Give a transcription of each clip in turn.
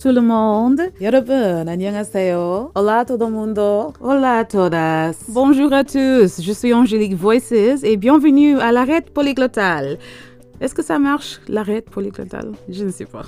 Tout le monde. Hola todo mundo. Hola todas. Bonjour à tous. Je suis Angélique Voices et bienvenue à l'arrêt polyglotale. Est-ce que ça marche, l'arrêt polyglottale? Je ne sais pas.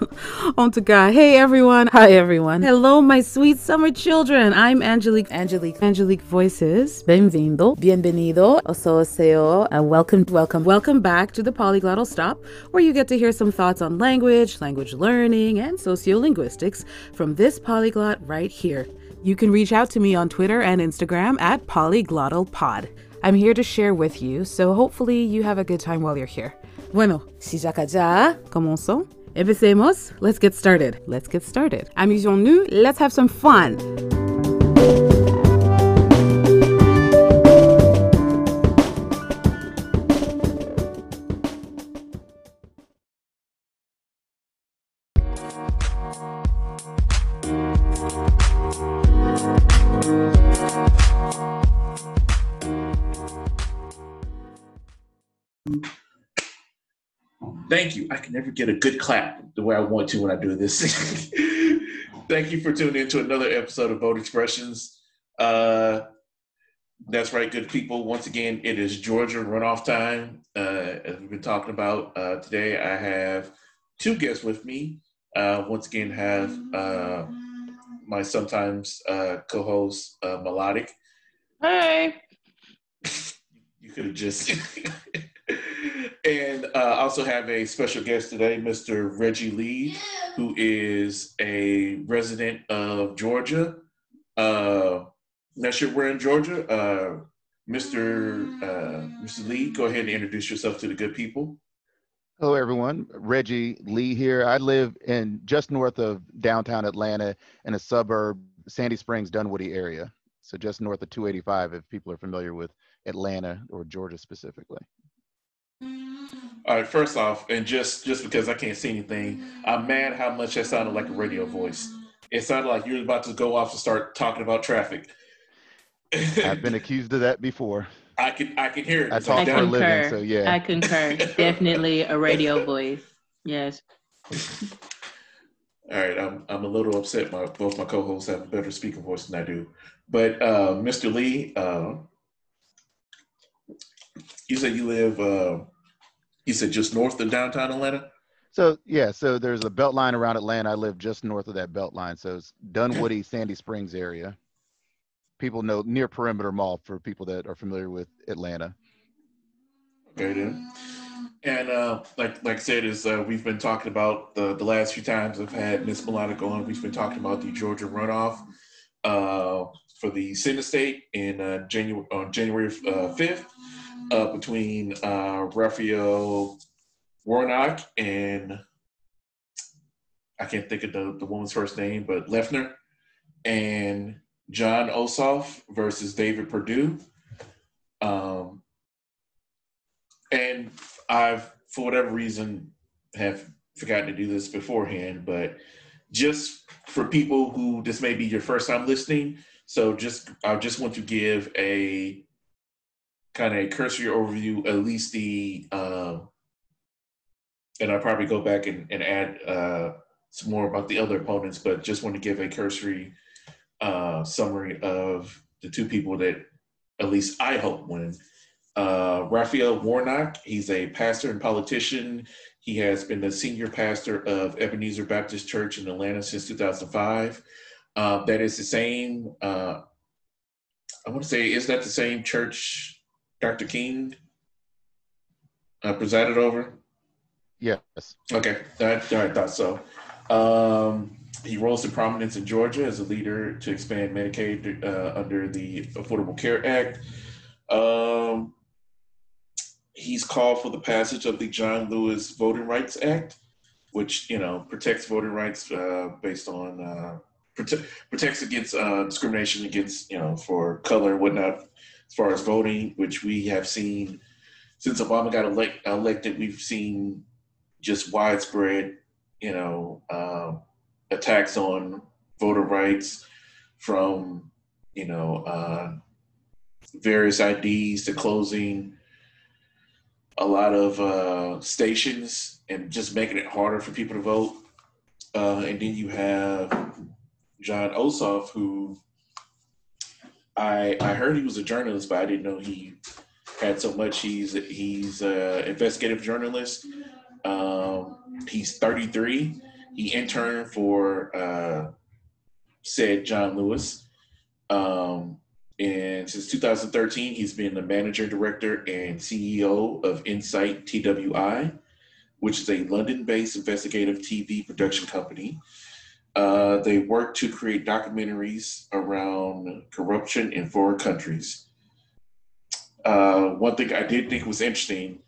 en tout cas, hey everyone. Hi everyone. Hello, my sweet summer children. I'm Angelique. Angelique. Angelique Voices. Bienvenido. Bienvenido. Oso seo. Uh, welcome, welcome, welcome back to the Polyglottal Stop, where you get to hear some thoughts on language, language learning, and sociolinguistics from this polyglot right here. You can reach out to me on Twitter and Instagram at polyglottalpod. I'm here to share with you, so hopefully you have a good time while you're here. Bueno, si ya commençons, comenzó. Empecemos. Let's get started. Let's get started. Amusons-nous. Let's have some fun. Thank you. I can never get a good clap the way I want to when I do this. Thank you for tuning in to another episode of Vote Expressions. Uh, that's right, good people. Once again, it is Georgia runoff time. Uh, as we've been talking about uh, today, I have two guests with me. Uh, once again, have uh, my sometimes uh, co-host uh, Melodic. Hey. you could have just and uh, also have a special guest today, Mr. Reggie Lee, who is a resident of Georgia. Uh, not sure we're in Georgia. Uh, Mr. Uh, Mr. Lee, go ahead and introduce yourself to the good people. Hello, everyone. Reggie Lee here. I live in just north of downtown Atlanta in a suburb, Sandy Springs, Dunwoody area. So just north of 285, if people are familiar with Atlanta or Georgia specifically. All right, first off, and just just because I can't see anything, I'm mad how much that sounded like a radio voice. It sounded like you were about to go off and start talking about traffic. I've been accused of that before. I can I can hear it. I talk for a living, so yeah. I concur. Definitely a radio voice. Yes. All right, I'm I'm a little upset. My both my co-hosts have a better speaking voice than I do, but uh, Mr. Lee, uh, you said you live. Uh, you said just north of downtown Atlanta. So yeah, so there's a belt line around Atlanta. I live just north of that belt line, so it's Dunwoody, Sandy Springs area. People know near Perimeter Mall for people that are familiar with Atlanta. Okay, then. And uh, like like I said, is uh, we've been talking about the the last few times I've had Miss Melodic on. We've been talking about the Georgia runoff uh, for the Senate state in uh, January on January uh, fifth uh, between uh, Raphael Warnock and I can't think of the, the woman's first name, but Loeffler and Jon Ossoff versus David Perdue. Um, and I've, for whatever reason, have forgotten to do this beforehand, but just for people who this may be your first time listening, so just I just want to give a kind of a cursory overview, at least the, uh, and I'll probably go back and, and add uh, some more about the other opponents, but just want to give a cursory uh, summary of the two people that at least I hope win. Uh, Raphael Warnock, he's a pastor and politician. He has been the senior pastor of Ebenezer Baptist Church in Atlanta since 2005. Uh, that is the same, uh, I want to say, is that the same church Dr. King uh, presided over? Yes. Okay, I, I thought so. Um, he rose to prominence in Georgia as a leader to expand Medicaid uh, under the Affordable Care Act. Um, he's called for the passage of the John Lewis Voting Rights Act, which you know protects voting rights uh, based on uh, prote- protects against uh, discrimination against you know for color and whatnot as far as voting, which we have seen since Obama got elect, elected, we've seen just widespread, you know, um, attacks on voter rights from, you know, uh, various IDs to closing a lot of uh, stations and just making it harder for people to vote. uh, and then you have Jon Ossoff, who I I heard he was a journalist, but I didn't know he had so much. He's he's an investigative journalist. Um, he's 33. He interned for uh, said John Lewis. Um, and since 2013, he's been the manager, director, and CEO of Insight TWI, which is a London based investigative TV production company. Uh, they work to create documentaries around corruption in foreign countries. Uh, one thing I did think was interesting,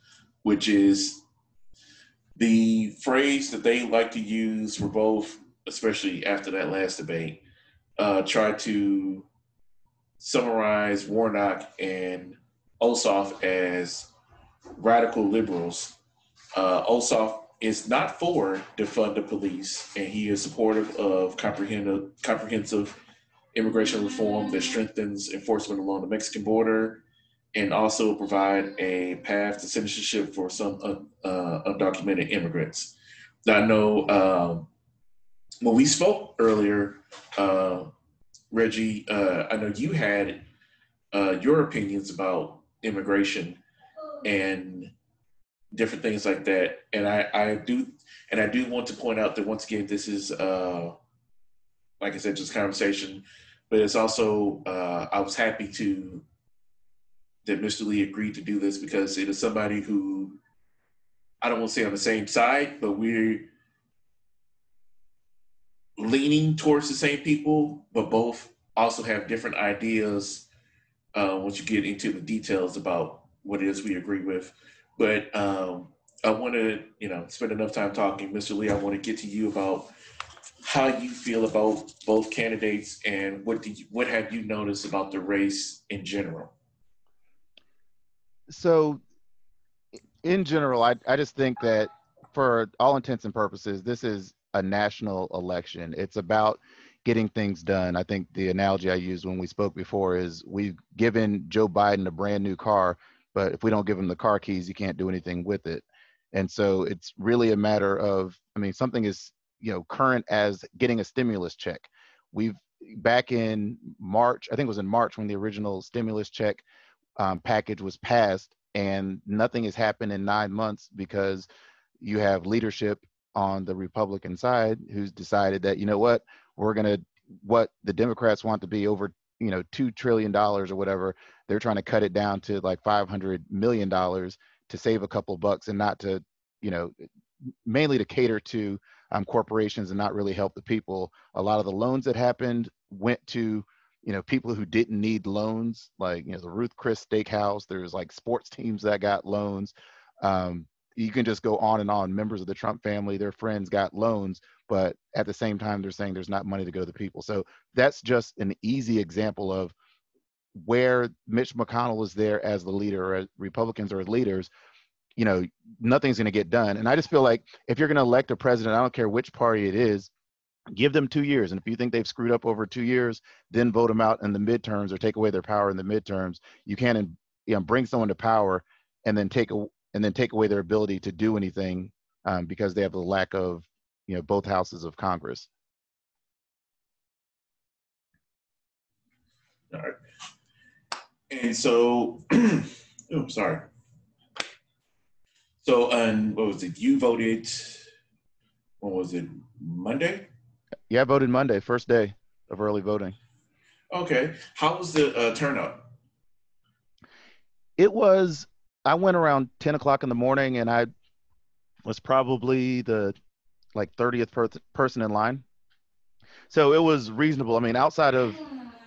which is the phrase that they like to use for both, especially after that last debate, uh, try to summarize Warnock and Ossoff as radical liberals. Uh, Ossoff is not for defund the police, and he is supportive of comprehensive, comprehensive immigration reform that strengthens enforcement along the Mexican border and also provide a path to citizenship for some uh, uh, undocumented immigrants. Now, I know um, when we spoke earlier, uh, Reggie, uh, I know you had uh, your opinions about immigration and different things like that, and I, I do, and I do want to point out that once again, this is, uh, like I said, just conversation, but it's also uh, I was happy to that Mr. Lee agreed to do this because it is somebody who I don't want to say on the same side, but we're leaning towards the same people, but both also have different ideas uh, once you get into the details about what it is we agree with. But um, I want to, you know, spend enough time talking, Mr. Lee. I want to get to you about how you feel about both candidates and what did you, what have you noticed about the race in general. So, in general, I I just think that for all intents and purposes, this is a national election. It's about getting things done. I think the analogy I used when we spoke before is we've given Joe Biden a brand new car, but if we don't give him the car keys, he can't do anything with it. And so it's really a matter of, I mean, something is, you know, current as getting a stimulus check. We've back in March, I think it was in March when the original stimulus check um, package was passed, and nothing has happened in nine months because you have leadership on the Republican side who's decided that you know what we're to what the Democrats want to be over you know two trillion dollars or whatever they're trying to cut it down to like 500 million dollars to save a couple bucks and not to you know mainly to cater to um, corporations and not really help the people. A lot of the loans that happened went to you know people who didn't need loans like you know the ruth chris steakhouse. There's like sports teams that got loans. Um, you can just go on and on. Members of the Trump family, their friends got loans, but at the same time, they're saying there's not money to go to the people. So that's just an easy example of where Mitch McConnell is there as the leader, or Republicans are as leaders. You know, nothing's going to get done. And I just feel like if you're going to elect a president, I don't care which party it is, give them two years. And if you think they've screwed up over two years, then vote them out in the midterms or take away their power in the midterms. You can't you know, bring someone to power and then take a, and then take away their ability to do anything um, because they have a lack of you know both houses of Congress. All right. And so, oh, sorry. So, and what was it? You voted. When was it? Monday. Yeah, I voted Monday, first day of early voting. Okay. How was the uh, turnout? It was I went around 10 o'clock in the morning and I was probably the like 30th per- person in line. So it was reasonable. I mean, outside of,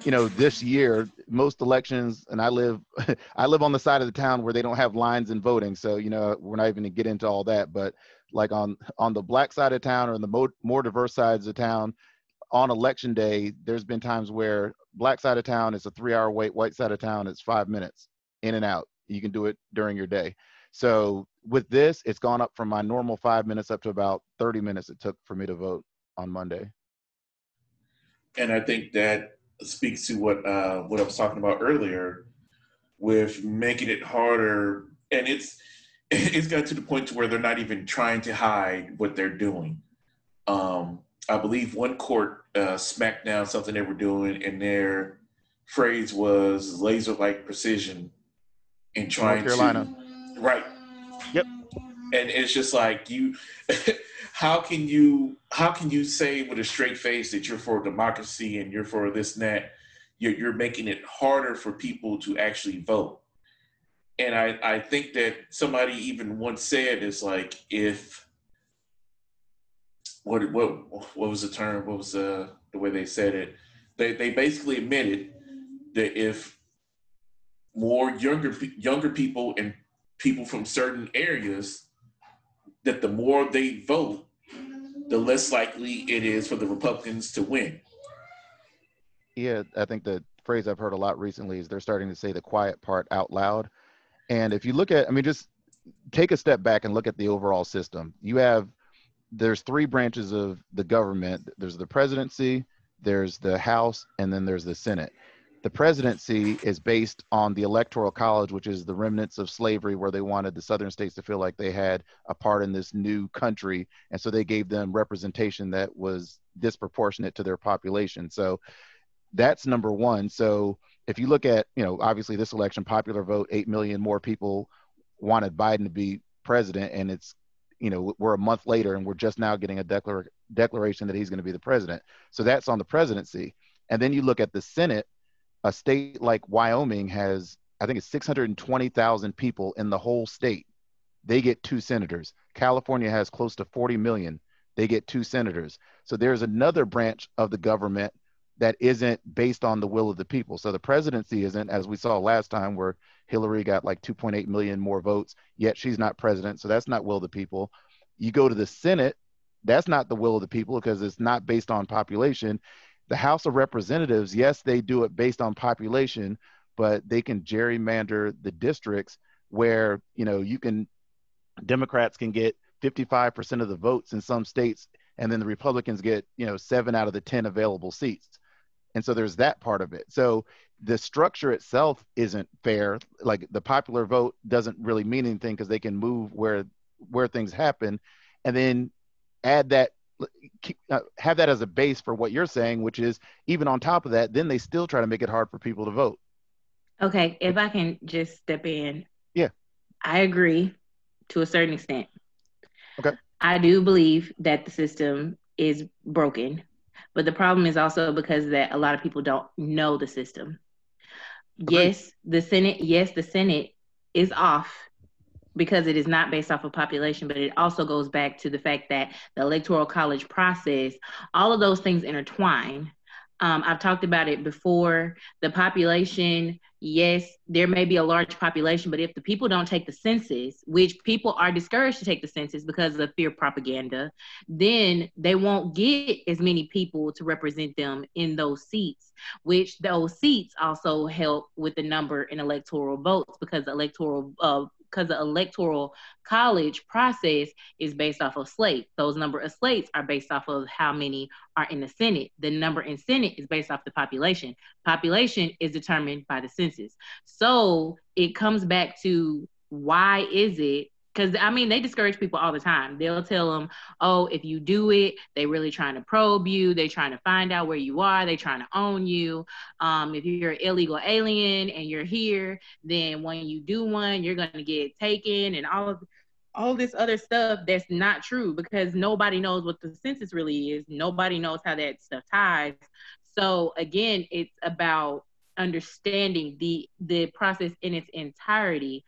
you know, this year, most elections, and I live, I live on the side of the town where they don't have lines in voting. So, you know, we're not even gonna get into all that, but like on, on the black side of town or the mo- more diverse sides of town on election day, there's been times where black side of town is a three hour wait, white side of town, it's five minutes in and out you can do it during your day. So with this, it's gone up from my normal five minutes up to about 30 minutes it took for me to vote on Monday. And I think that speaks to what uh, what I was talking about earlier, with making it harder, and it's it's got to the point to where they're not even trying to hide what they're doing. Um, I believe one court uh, smacked down something they were doing, and their phrase was laser-like precision in trying to right. Yep. And it's just like you. how can you how can you say with a straight face that you're for democracy and you're for this and that? You're, you're making it harder for people to actually vote. And I, I think that somebody even once said is like if what what what was the term? What was uh, the way they said it? They they basically admitted that if more younger younger people and people from certain areas that the more they vote, the less likely it is for the Republicans to win. Yeah, I think the phrase I've heard a lot recently is they're starting to say the quiet part out loud. And if you look at, I mean, just take a step back and look at the overall system. You have, there's three branches of the government there's the presidency, there's the House, and then there's the Senate. The presidency is based on the Electoral College, which is the remnants of slavery, where they wanted the southern states to feel like they had a part in this new country. And so they gave them representation that was disproportionate to their population. So that's number one. So if you look at, you know, obviously this election, popular vote, 8 million more people wanted Biden to be president. And it's, you know, we're a month later and we're just now getting a declar- declaration that he's going to be the president. So that's on the presidency. And then you look at the Senate a state like Wyoming has, I think it's 620,000 people in the whole state. They get two senators. California has close to 40 million. They get two senators. So there's another branch of the government that isn't based on the will of the people. So the presidency isn't, as we saw last time, where Hillary got like 2.8 million more votes, yet she's not president. So that's not will of the people. You go to the Senate, that's not the will of the people because it's not based on population the House of Representatives, yes, they do it based on population, but they can gerrymander the districts where, you know, you can, Democrats can get 55% of the votes in some states, and then the Republicans get, you know, seven out of the 10 available seats. And so there's that part of it. So the structure itself isn't fair. Like the popular vote doesn't really mean anything because they can move where where things happen. And then add that keep, uh, have that as a base for what you're saying, which is even on top of that, then they still try to make it hard for people to vote. Okay, if I can just step in. Yeah. I agree to a certain extent. Okay. I do believe that the system is broken, but the problem is also because that a lot of people don't know the system. Agreed. Yes, the Senate, yes, the Senate is off because it is not based off of population, but it also goes back to the fact that the electoral college process, all of those things intertwine. Um, I've talked about it before. The population, yes, there may be a large population, but if the people don't take the census, which people are discouraged to take the census because of fear propaganda, then they won't get as many people to represent them in those seats, which those seats also help with the number in electoral votes because electoral uh, because the electoral college process is based off of slates. Those number of slates are based off of how many are in the Senate. The number in Senate is based off the population. Population is determined by the census. So it comes back to why is it because I mean, they discourage people all the time. They'll tell them, "Oh, if you do it, they really trying to probe you. They trying to find out where you are. They trying to own you. Um, if you're an illegal alien and you're here, then when you do one, you're gonna get taken and all of all this other stuff that's not true because nobody knows what the census really is. Nobody knows how that stuff ties. So again, it's about understanding the the process in its entirety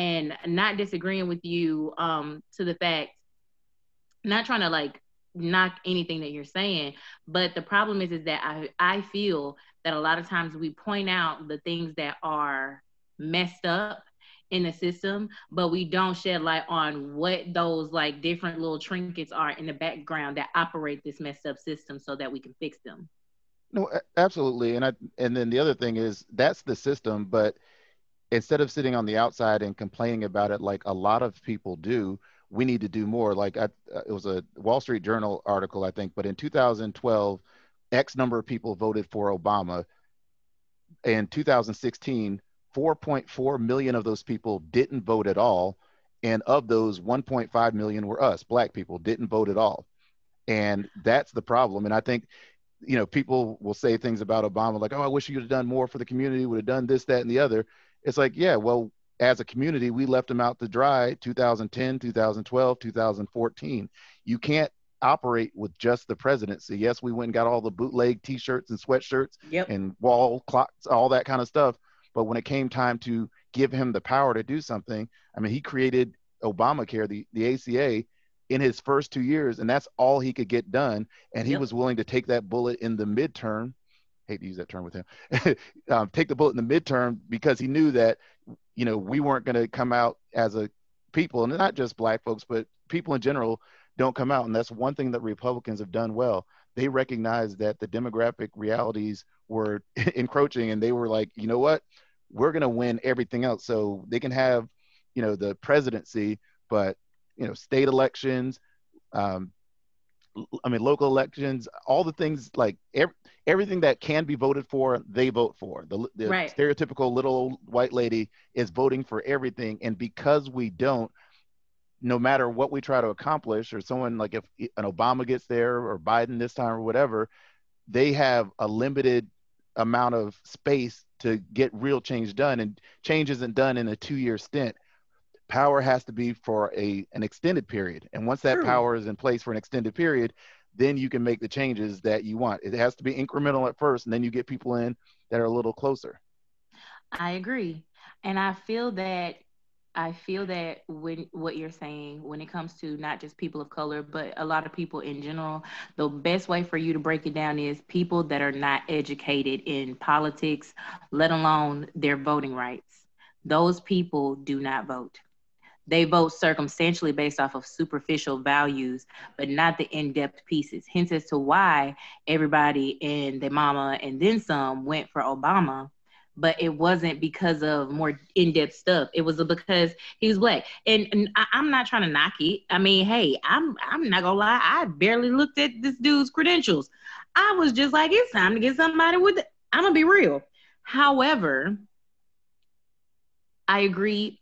and not disagreeing with you um, to the fact, not trying to like knock anything that you're saying, but the problem is is that I I feel that a lot of times we point out the things that are messed up in the system, but we don't shed light on what those like different little trinkets are in the background that operate this messed up system so that we can fix them. No, absolutely. And I and then the other thing is that's the system, but instead of sitting on the outside and complaining about it like a lot of people do we need to do more like I, uh, it was a wall street journal article i think but in 2012 x number of people voted for obama in 2016 4.4 million of those people didn't vote at all and of those 1.5 million were us black people didn't vote at all And that's the problem. And I think, you know, people will say things about Obama like, oh, I wish you would have done more for the community, would have done this, that, and the other. It's like, yeah, well, as a community, we left them out to dry 2010, 2012, 2014. You can't operate with just the presidency. Yes, we went and got all the bootleg t-shirts and sweatshirts Yep. and wall clocks, all that kind of stuff. But when it came time to give him the power to do something, I mean, he created Obamacare, the, the ACA, in his first two years, and that's all he could get done. And he Yep. was willing to take that bullet in the midterm. Hate to use that term with him. um, take the bullet in the midterm because he knew that, you know, we weren't going to come out as a people, and not just black folks, but people in general don't come out. And that's one thing that Republicans have done well. They recognized that the demographic realities were encroaching, and they were like, you know what, we're going to win everything else. So they can have, you know, the presidency, but you know, state elections, um, I mean, local elections, all the things like ev- everything that can be voted for, they vote for. The, the Right. stereotypical little white lady is voting for everything, and because we don't, no matter what we try to accomplish, or someone like if an Obama gets there or Biden this time or whatever, they have a limited amount of space to get real change done, and change isn't done in a two-year stint. Power has to be for a an extended period, and once that power is in place for an extended period, then you can make the changes that you want. It has to be incremental at first, and then you get people in that are a little closer. I agree. And I feel that I feel that when what you're saying when it comes to not just people of color but a lot of people in general, the best way for you to break it down is people that are not educated in politics, let alone their voting rights. Those people do not vote. They vote circumstantially based off of superficial values, but not the in-depth pieces. Hence as to why everybody and their mama and then some went for Obama but it wasn't because of more in-depth stuff. It was because he was black. And, and I, I'm not trying to knock it. I mean, hey, I'm I'm not gonna lie. I barely looked at this dude's credentials. I was just like, it's time to get somebody with. I'm gonna be real. However, I agree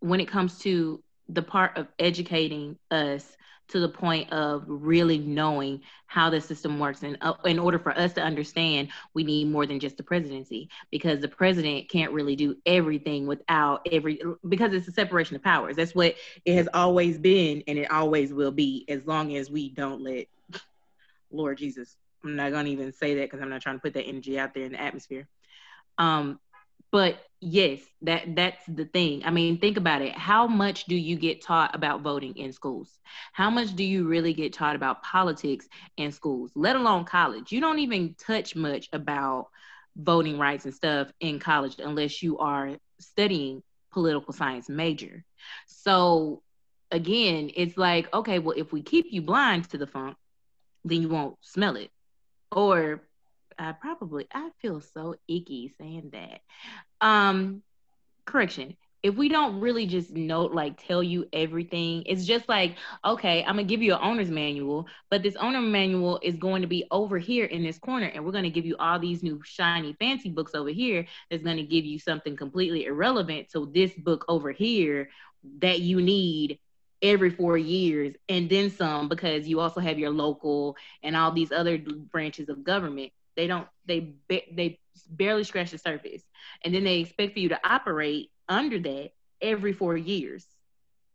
when it comes to the part of educating us to the point of really knowing how the system works. And uh, in order for us to understand, we need more than just the presidency because the president can't really do everything without every, because it's a separation of powers. That's what it has always been and it always will be as long as we don't let, Lord Jesus, I'm not going to even say that because I'm not trying to put that energy out there in the atmosphere. Um, but yes, that that's the thing. I mean, think about it. How much do you get taught about voting in schools? How much do you really get taught about politics in schools, let alone college? You don't even touch much about voting rights and stuff in college unless you are studying political science major. So again, it's like, okay, well, if we keep you blind to the funk, then you won't smell it. Or I probably I feel so icky saying that. Um, correction. If we don't really just note, like tell you everything, it's just like, okay, I'm gonna give you an owner's manual, but this owner manual is going to be over here in this corner, and we're gonna give you all these new shiny fancy books over here that's gonna give you something completely irrelevant to this book over here that you need every four years and then some because you also have your local and all these other branches of government they don't they they barely scratch the surface. And then they expect for you to operate under that every four years.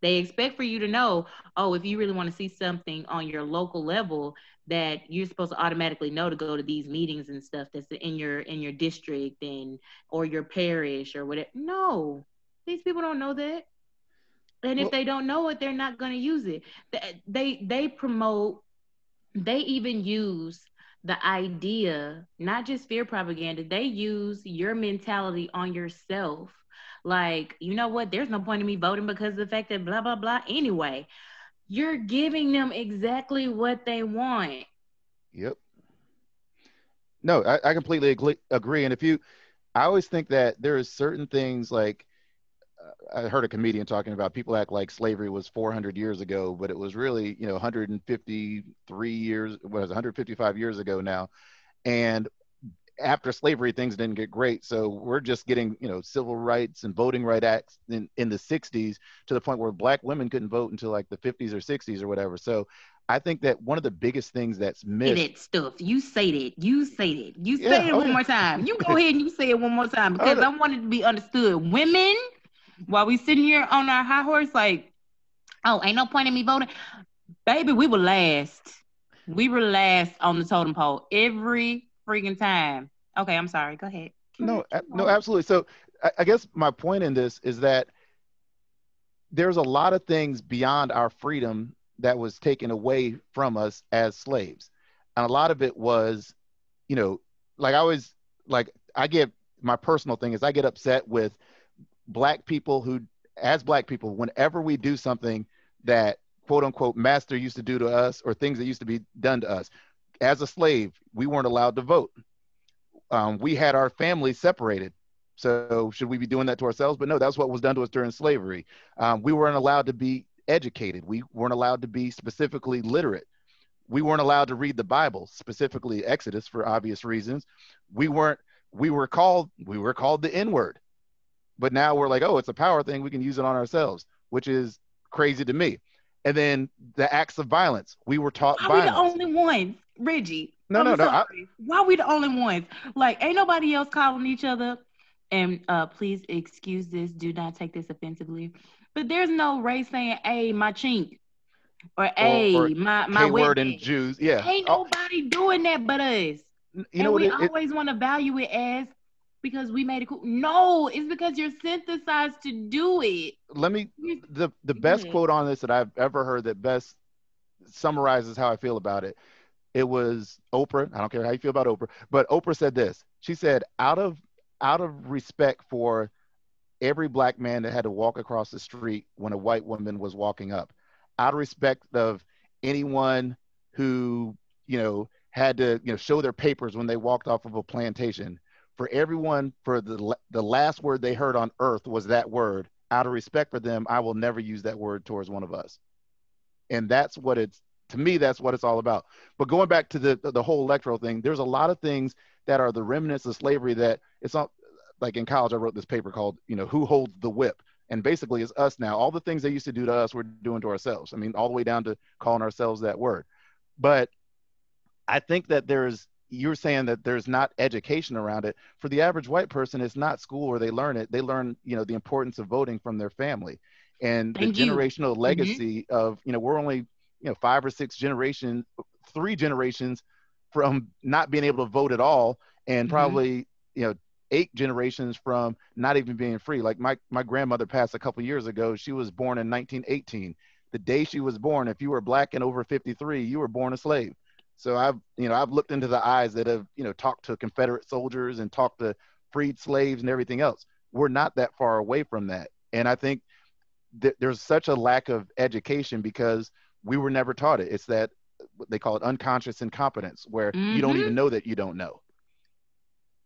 They expect for you to know oh if you really want to see something on your local level that you're supposed to automatically know to go to these meetings and stuff that's in your in your district and or your parish or whatever. No. These people don't know that. And if Well- they don't know it they're not going to use it. Th- they they promote they even use the idea not just fear propaganda they use your mentality on yourself like you know what there's no point in me voting because of the fact that blah blah blah anyway you're giving them exactly what they want Yep. No, I, I completely agree. And if you, I always think that there is certain things like I heard a comedian talking about people act like slavery was 400 years ago, but it was really you know 153 years, what is it, 155 years ago now, and after slavery things didn't get great so we're just getting you know civil rights and voting right acts in, in the 60s to the point where black women couldn't vote until like the 50s or 60s or whatever so I think that one of the biggest things that's missed. Say that stuff. You say that. You say that. You say oh, yeah, it one more time. You go ahead and you say it one more time oh, because I want it to be understood. Women, while we sitting here on our high horse, like, oh, ain't no point in me voting. Baby, we were last. We were last on the totem pole every freaking time. Okay, I'm sorry. Go ahead. No, no, absolutely. So I, I guess my point in this is that there's a lot of things beyond our freedom that was taken away from us as slaves. And a lot of it was, you know, like I was like I get my personal thing is I get upset with black people who as black people, whenever we do something that quote unquote master used to do to us or things that used to be done to us. As a slave, we weren't allowed to vote. Um, we had our families separated. So should we be doing that to ourselves? But no, that's what was done to us during slavery. Um, we weren't allowed to be educated. We weren't allowed to be specifically literate. We weren't allowed to read the Bible, specifically Exodus for obvious reasons. We weren't we were called we were called the N-word. But now we're like, oh, it's a power thing. We can use it on ourselves, which is crazy to me. And then the acts of violence. We were taught Why violence. we the only ones, Reggie? No, I'm no, no. I, Why we the only ones? Like, ain't nobody else calling each other. And uh, please excuse this. Do not take this offensively. But there's no race saying, "Hey, my chink," or "Hey, or, or my my word in Jews." Yeah, ain't oh. nobody doing that but us. You and know what? We it, always want to value it as because we made it cool. No, it's because you're synthesized to do it. Let me the the best mm-hmm. quote on this that I've ever heard that best summarizes how I feel about it. It was Oprah. I don't care how you feel about Oprah, but Oprah said this. She said, "Out of out of respect for every black man that had to walk across the street when a white woman was walking up, out of respect of anyone who you know had to you know show their papers when they walked off of a plantation." For everyone for the the last word they heard on earth was that word. Out of respect for them i will never use that word towards one of us. And that's what it's to me that's what it's all about. But going back to the the whole electoral thing there's a lot of things that are the remnants of slavery that it's not like in college i wrote this paper called you know who holds the whip? And basically it's us now. All the things they used to do to us we're doing to ourselves. I mean all the way down to calling ourselves that word. But i think that there's you're saying that there's not education around it for the average white person it's not school where they learn it they learn you know the importance of voting from their family and Thank the you. generational mm-hmm. legacy mm-hmm. of you know we're only you know five or six generations three generations from not being able to vote at all and mm-hmm. probably you know eight generations from not even being free like my my grandmother passed a couple years ago she was born in 1918 the day she was born if you were black and over 53 you were born a slave so I've, you know, I've looked into the eyes that have, you know, talked to Confederate soldiers and talked to freed slaves and everything else. We're not that far away from that. And I think there's such a lack of education because we were never taught it. It's that they call it unconscious incompetence, where mm-hmm. you don't even mm-hmm. know that you don't know.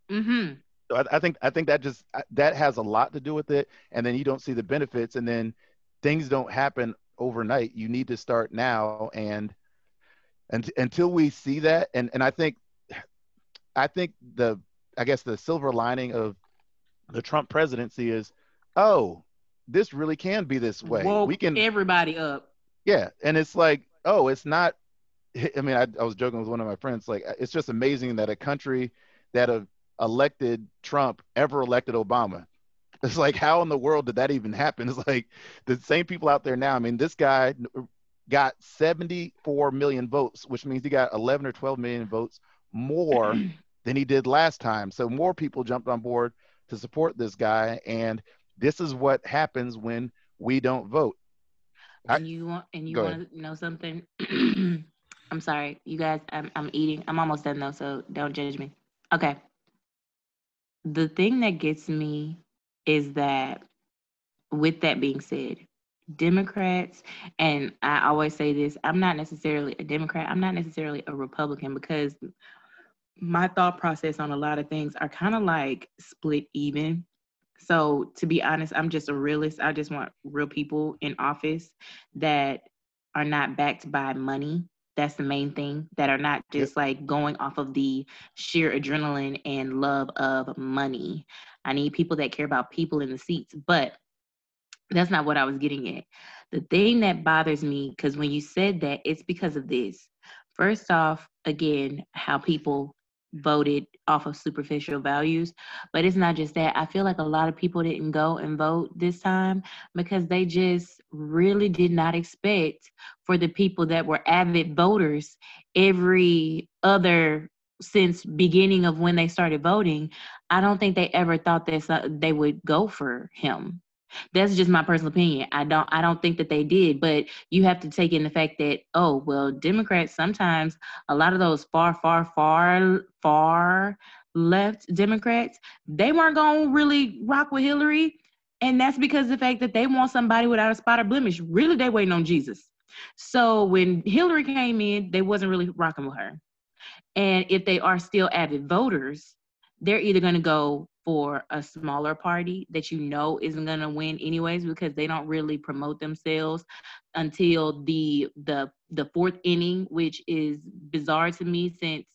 Mm-hmm. So I, I think I think that just that has a lot to do with it. And then you don't see the benefits, and then things don't happen overnight. You need to start now and and until we see that and and i think i think the i guess the silver lining of the trump presidency is oh this really can be this way. Woke we can everybody up. Yeah and it's like oh it's not i mean I, I was joking with one of my friends like it's just amazing that a country that have elected trump ever elected obama. It's like how in the world did that even happen? It's like the same people out there now i mean this guy got 74 million votes, which means he got 11 or 12 million votes more than he did last time. So more people jumped on board to support this guy. And this is what happens when we don't vote. And you want and you want to know something? I'm sorry, you guys. I'm I'm eating. I'm almost done though, so don't judge me. Okay. The thing that gets me is that, with that being said, Democrats, and I always say this I'm not necessarily a Democrat, I'm not necessarily a Republican because my thought process on a lot of things are kind of like split even. So, to be honest, I'm just a realist. I just want real people in office that are not backed by money. That's the main thing, that are not just yep. like going off of the sheer adrenaline and love of money. I need people that care about people in the seats. But that's not what I was getting at. The thing that bothers me, because when you said that, it's because of this. First off, again, how people voted off of superficial values. But it's not just that. I feel like a lot of people didn't go and vote this time because they just really did not expect for the people that were avid voters every other since beginning of when they started voting i don't think they ever thought that they would go for him that's just my personal opinion. I don't i don't think that they did but you have to take in the fact that oh well democrats sometimes a lot of those far far far far left democrats they weren't going to really rock with hillary and that's because the fact that they want somebody without a spot or blemish. Really they waiting on jesus. So when hillary came in they wasn't really rocking with her. And if they are still avid voters they're either going to go for a smaller party that you know isn't going to win anyways because they don't really promote themselves until the the the fourth inning which is bizarre to me since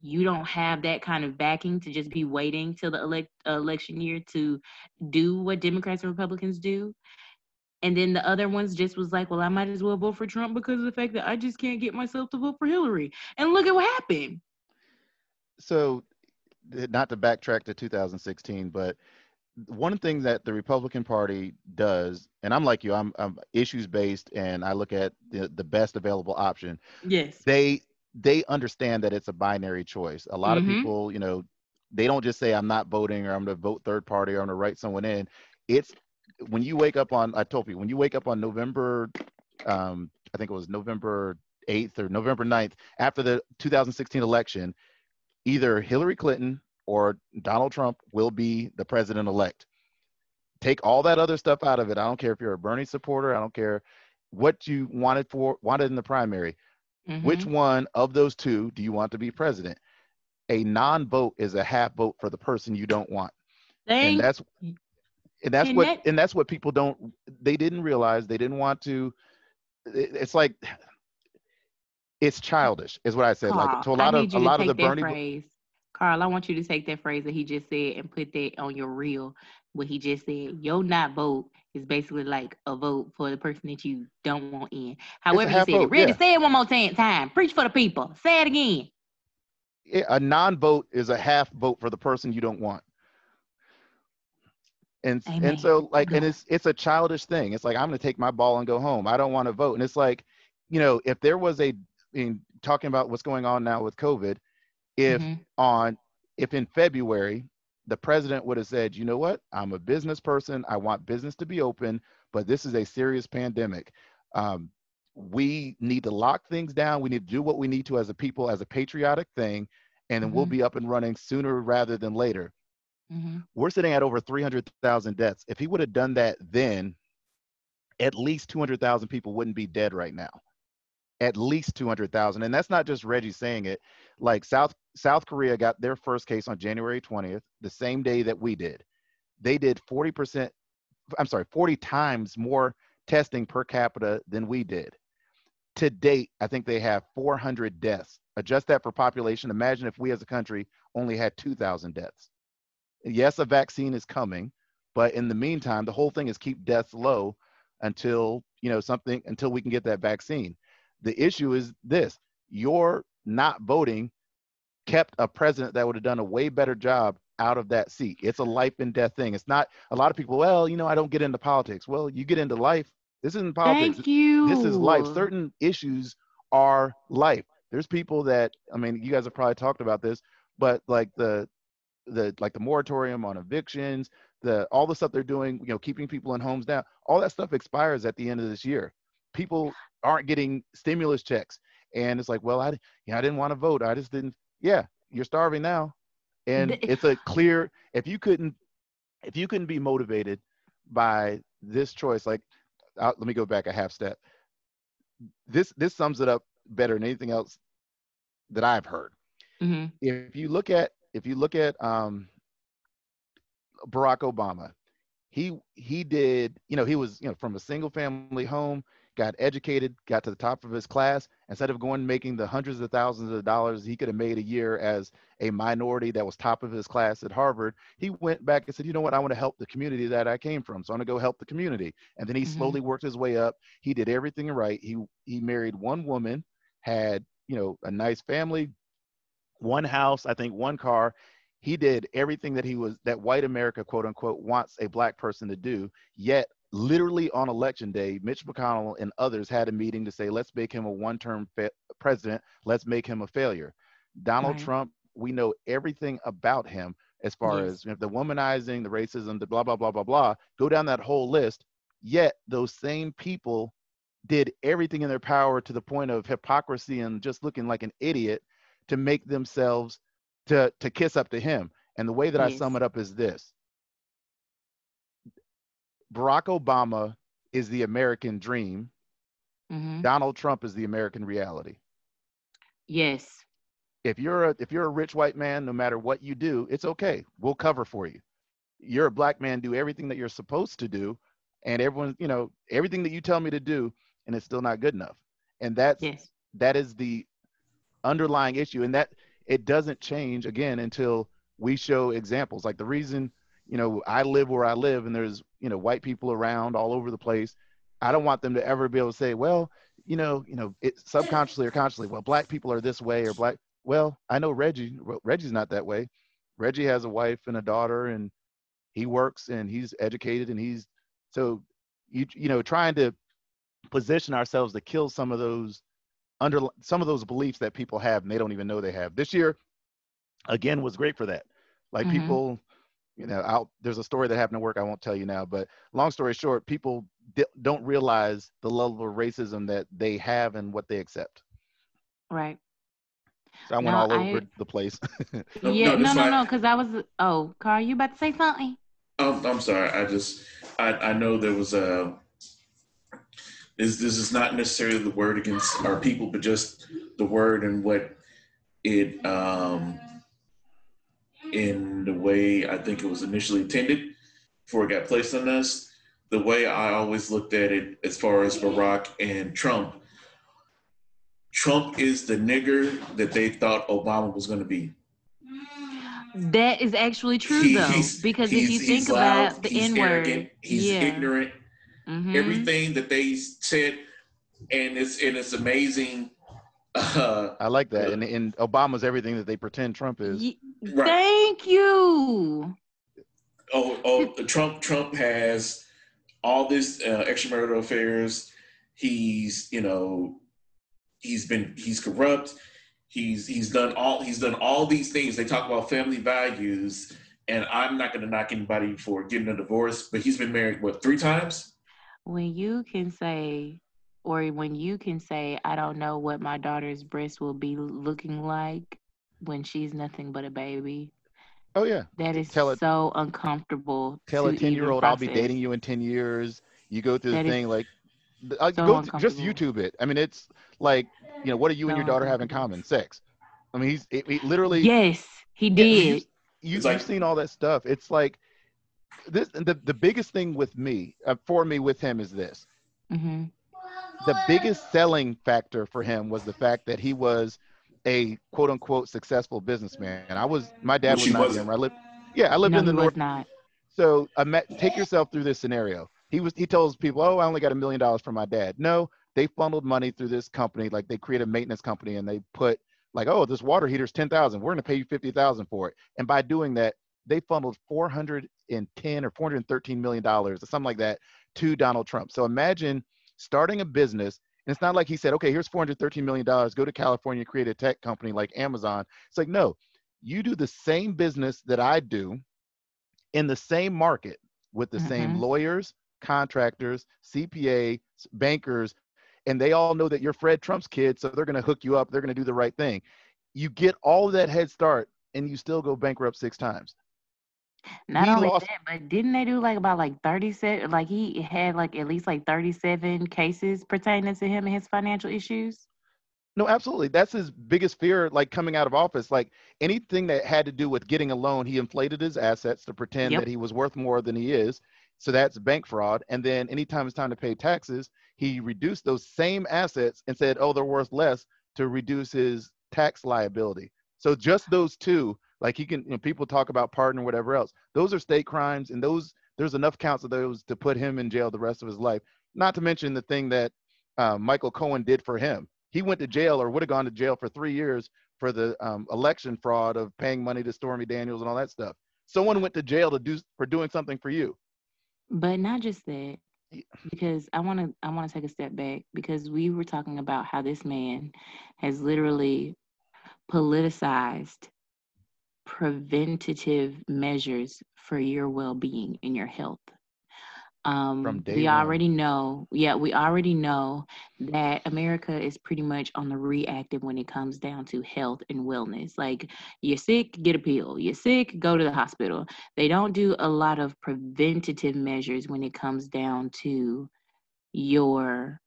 you don't have that kind of backing to just be waiting till the elect, election year to do what democrats and republicans do. And then the other ones just was like well i might as well vote for trump because of the fact that i just can't get myself to vote for hillary. And look at what happened. So not to backtrack to 2016, but one thing that the Republican Party does, and I'm like you, I'm, I'm issues based, and I look at the, the best available option. Yes. They they understand that it's a binary choice. A lot mm-hmm. of people, you know, they don't just say I'm not voting or I'm going to vote third party or I'm going to write someone in. It's when you wake up on I told you when you wake up on November, um, I think it was November 8th or November 9th after the 2016 election either Hillary Clinton or Donald Trump will be the president elect. Take all that other stuff out of it. I don't care if you're a Bernie supporter. I don't care what you wanted for wanted in the primary. Mm-hmm. Which one of those two do you want to be president? A non-vote is a half vote for the person you don't want. Thank and that's and that's what and that's what people don't they didn't realize they didn't want to it's like it's childish, is what I said. Carl, like to a lot of a lot of the Bernie. Phrase. Carl, I want you to take that phrase that he just said and put that on your reel. What he just said, your not vote is basically like a vote for the person that you don't want in. However, you said vote, it. Ready? Yeah. Say it one more time. Time. Preach for the people. Say it again. A non-vote is a half vote for the person you don't want. And Amen. and so like and it's it's a childish thing. It's like I'm going to take my ball and go home. I don't want to vote. And it's like, you know, if there was a in talking about what's going on now with COVID, if mm-hmm. on if in February the president would have said, you know what, I'm a business person, I want business to be open, but this is a serious pandemic. Um, we need to lock things down. We need to do what we need to as a people, as a patriotic thing, and then mm-hmm. we'll be up and running sooner rather than later. Mm-hmm. We're sitting at over 300,000 deaths. If he would have done that then, at least 200,000 people wouldn't be dead right now at least 200,000 and that's not just Reggie saying it. Like South South Korea got their first case on January 20th the same day that we did. They did 40% I'm sorry 40 times more testing per capita than we did. To date I think they have 400 deaths. Adjust that for population. Imagine if we as a country only had 2,000 deaths. Yes a vaccine is coming but in the meantime the whole thing is keep deaths low until you know something until we can get that vaccine the issue is this your not voting kept a president that would have done a way better job out of that seat. It's a life and death thing. It's not a lot of people, well, you know, I don't get into politics. Well, you get into life. This isn't politics. Thank you. This is life. Certain issues are life. There's people that I mean, you guys have probably talked about this, but like the the like the moratorium on evictions, the all the stuff they're doing, you know, keeping people in homes now, all that stuff expires at the end of this year. People aren't getting stimulus checks. And it's like, well, I, you know, I didn't want to vote. I just didn't. Yeah, you're starving now. And it's a clear, if you couldn't, if you couldn't be motivated by this choice, like, I'll, let me go back a half step. This, this sums it up better than anything else that I've heard. Mm-hmm. If you look at, if you look at um, Barack Obama, he he did, you know, he was, you know, from a single family home got educated, got to the top of his class, instead of going making the hundreds of thousands of dollars he could have made a year as a minority that was top of his class at Harvard, he went back and said, you know what, I want to help the community that I came from. So I'm gonna go help the community. And then he mm-hmm. slowly worked his way up. He did everything right. He he married one woman, had, you know, a nice family, one house, I think one car. He did everything that he was that white America, quote unquote, wants a black person to do. Yet literally on election day, Mitch McConnell and others had a meeting to say, let's make him a one term fa- president, let's make him a failure. Donald right. Trump, we know everything about him as far yes. as you know, the womanizing, the racism, the blah, blah, blah, blah, blah. Go down that whole list. Yet those same people did everything in their power to the point of hypocrisy and just looking like an idiot to make themselves to to kiss up to him. And the way that yes. I sum it up is this Barack Obama is the American dream. Mm-hmm. Donald Trump is the American reality. Yes. If you're a if you're a rich white man, no matter what you do, it's okay. We'll cover for you. You're a black man, do everything that you're supposed to do, and everyone, you know, everything that you tell me to do, and it's still not good enough. And that's yes. that is the underlying issue. And that it doesn't change again until we show examples. Like the reason you know, I live where I live and there's, you know, white people around all over the place. I don't want them to ever be able to say, well, you know, you know, it subconsciously or consciously, well, black people are this way or black. Well, I know Reggie. Reggie's not that way. Reggie has a wife and a daughter and he works and he's educated and he's so you you know trying to position ourselves to kill some of those under some of those beliefs that people have and they don't even know they have. This year again was great for that. Like mm-hmm. people you know I'll, there's a story that happened at work i won't tell you now but long story short people di- don't realize the level of racism that they have and what they accept. Right. So i went no, all over I, the place. Yeah no no no because i was oh carl you about to say something. Oh, i'm sorry i just i i know there was a this this is not necessarily the word against our people but just the word and what it um in the way I think it was initially intended before it got placed on us. The way I always looked at it as far as Barack and Trump, Trump is the nigger that they thought Obama was going to be. That is actually true he, though, because if you think loud, about the N word, he's yeah. ignorant. Mm-hmm. Everything that they said, and it's and it's amazing uh, I like that. And, and Obama's everything that they pretend Trump is. right. Thank you. Oh, oh, Trump. Trump has all this uh, extramarital affairs. He's, you know, he's been he's corrupt. He's he's done all he's done all these things. They talk about family values, and I'm not going to knock anybody for getting a divorce, but he's been married what three times. When you can say or when you can say, I don't know what my daughter's breast will be looking like when she's nothing but a baby. Oh yeah. That is tell so it, uncomfortable. Tell a 10 year old I'll be dating you in 10 years. You go through that the thing like uh, so go th- just YouTube it. I mean, it's like, you know, what do you so and your daughter have in common? Sex. I mean, he's it, he literally. Yes, he did. you, have like, seen all that stuff. It's like this. The the biggest thing with me, uh, for me, with him is this. Mm-hmm the biggest selling factor for him was the fact that he was a quote unquote successful businessman. And I was my dad was not here. I lived yeah, I lived no, in the north. Not. So I met, take yourself through this scenario. He was he tells people, Oh, I only got a million dollars from my dad. No, they funneled money through this company, like they create a maintenance company and they put like, oh, this water heater's ten thousand. We're gonna pay you fifty thousand for it. And by doing that, they funneled four hundred and ten or four hundred and thirteen million dollars or something like that to Donald Trump. So imagine starting a business. And it's not like he said, okay, here's $413 million, go to California, create a tech company like Amazon. It's like, no, you do the same business that I do in the same market with the mm-hmm. same lawyers, contractors, CPA, bankers, and they all know that you're Fred Trump's kid, so they're going to hook you up. They're going to do the right thing. You get all that head start, and you still go bankrupt six times. Not he only lost, that, but didn't they do like about like 37 like he had like at least like 37 cases pertaining to him and his financial issues? No, absolutely. That's his biggest fear, like coming out of office. Like anything that had to do with getting a loan, he inflated his assets to pretend yep. that he was worth more than he is. So that's bank fraud. And then anytime it's time to pay taxes, he reduced those same assets and said, oh, they're worth less to reduce his tax liability. So just those two, like he can, you know, people talk about pardon or whatever else. Those are state crimes, and those there's enough counts of those to put him in jail the rest of his life. Not to mention the thing that uh, Michael Cohen did for him. He went to jail or would have gone to jail for three years for the um, election fraud of paying money to Stormy Daniels and all that stuff. Someone went to jail to do for doing something for you. But not just that, because I want to I want to take a step back because we were talking about how this man has literally politicized preventative measures for your well-being and your health. Um, we already know, yeah, we already know that America is pretty much on the reactive when it comes down to health and wellness. Like, you're sick, get a pill. You're sick, go to the hospital. They don't do a lot of preventative measures when it comes down to your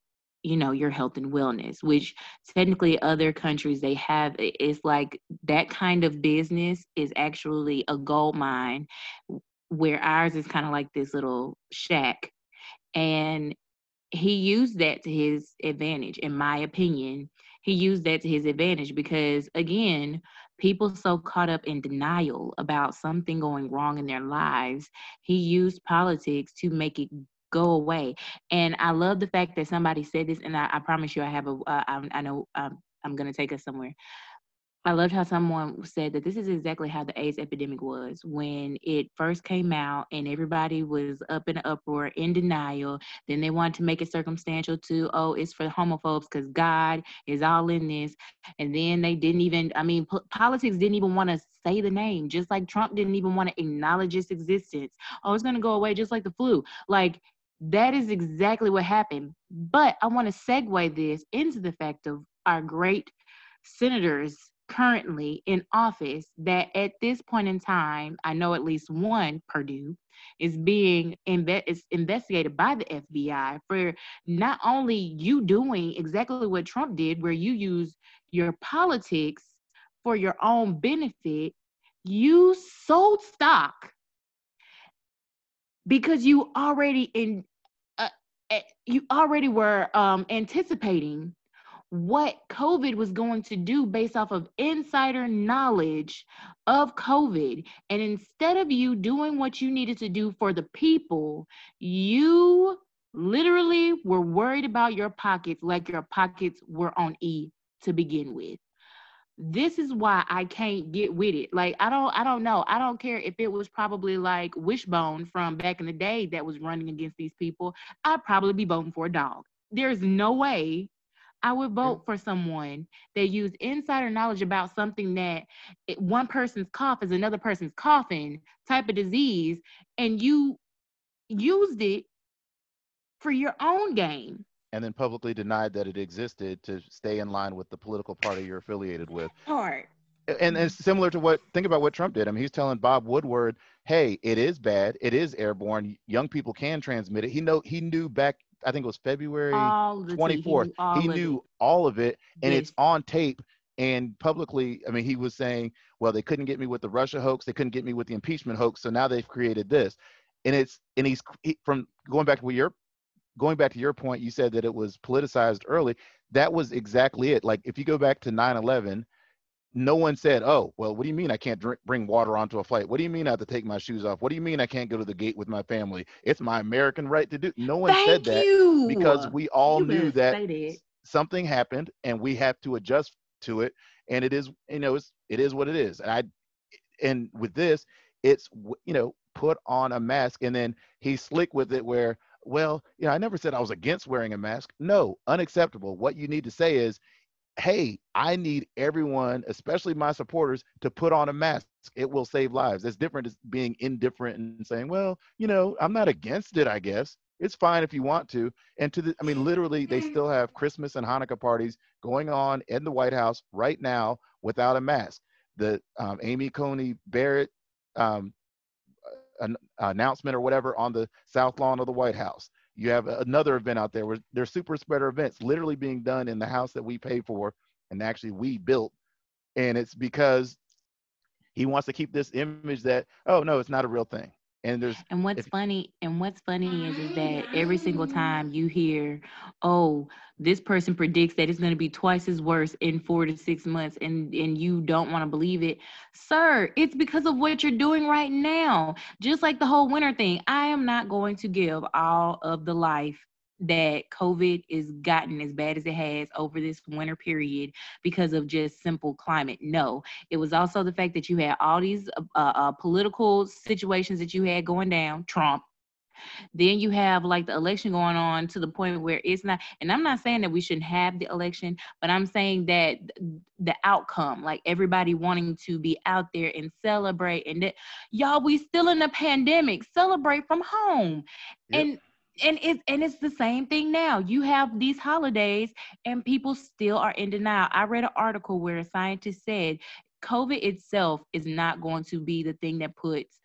you know your health and wellness which technically other countries they have it's like that kind of business is actually a gold mine where ours is kind of like this little shack. And he used that to his advantage in my opinion. He used that to his advantage because again people so caught up in denial about something going wrong in their lives he used politics to make it go away. And I love the fact that somebody said this, and I, I promise you, I have a. Uh, I, I know um, I'm going to take us somewhere. I loved how someone said that this is exactly how the AIDS epidemic was when it first came out and everybody was up in uproar, in denial. Then they wanted to make it circumstantial to, oh, it's for homophobes because God is all in this. And then they didn't even, I mean, po- politics didn't even want to say the name, just like Trump didn't even want to acknowledge its existence. Oh, it's going to go away just like the flu. Like that is exactly what happened. But I want to segue this into the fact of our great senators currently in office that at this point in time, I know at least one, Perdue, is being is investigated by the FBI for not only you doing exactly what Trump did, where you use your politics for your own benefit, you sold stock because you already in uh, eh, you already were um, anticipating what COVID was going to do based off of insider knowledge of COVID. And instead of you doing what you needed to do for the people, you literally were worried about your pockets like your pockets were on E to begin with this is why I can't get with it. Like I don't I don't know. I don't care if it was probably like Wishbone from back in the day that was running against these people. I'd probably be voting for a dog. There's no way I would vote for someone that used insider knowledge about something that it, one person's cough is another person's coughing type of disease and you used it for your own gain and then publicly denied that it existed to stay in line with the political party you're affiliated with. Hard. And it's similar to what think about what Trump did. I mean, he's telling Bob Woodward, "Hey, it is bad. It is airborne. Young people can transmit it." He know he knew back. I think it was February 24th. He, he knew, all of it, and yes. it's on tape and publicly. I mean, he was saying, "Well, they couldn't get me with the Russia hoax. They couldn't get me with the impeachment hoax. So now they've created this." And it's and he's he, from going back to what your going back to your point, you said that it was politicized early. That was exactly it. Like if you go back to 9/11, no one said, "Oh, well, what do you mean I can't drink, bring water onto a flight? What do you mean I have to take my shoes off? What do you mean I can't go to the gate with my family? It's my American right to do." No one Thank said that you. because we all you knew that something happened and we have to adjust to it. And it is, you know, it's it is what it is. And I, and with this, it's you know, put on a mask, and then he's slick with it where well, you know, I never said I was against wearing a mask. No, unacceptable. What you need to say is, hey, I need everyone, especially my supporters, to put on a mask. It will save lives. It's different as being indifferent and saying, well, you know, I'm not against it, I guess. It's fine if you want to. And to the, I mean, literally, they still have Christmas and Hanukkah parties going on in the White House right now without a mask. The um, Amy Coney Barrett um, an announcement or whatever on the south lawn of the White House. You have another event out there where there's super spreader events literally being done in the house that we pay for and actually we built. And it's because he wants to keep this image that, oh, no, it's not a real thing. And there's and what's if, funny and what's funny is is that every single mm. time you hear, oh, this person predicts that it's going to be twice as worse in four to six months, and and you don't want to believe it, sir, it's because of what you're doing right now. Just like the whole winter thing, I am not going to give all of the life that COVID is gotten as bad as it has over this winter period because of just simple climate. No, it was also the fact that you had all these uh, uh, uh, political situations that you had going down, Trump. Then you have like the election going on to the point where it's not, and I'm not saying that we shouldn't have the election, but I'm saying that the outcome, like everybody wanting to be out there and celebrate, and that y'all, we still in a pandemic, celebrate from home. Yep. And and it's and it's the same thing now. You have these holidays and people still are in denial. I read an article where a scientist said COVID itself is not going to be the thing that puts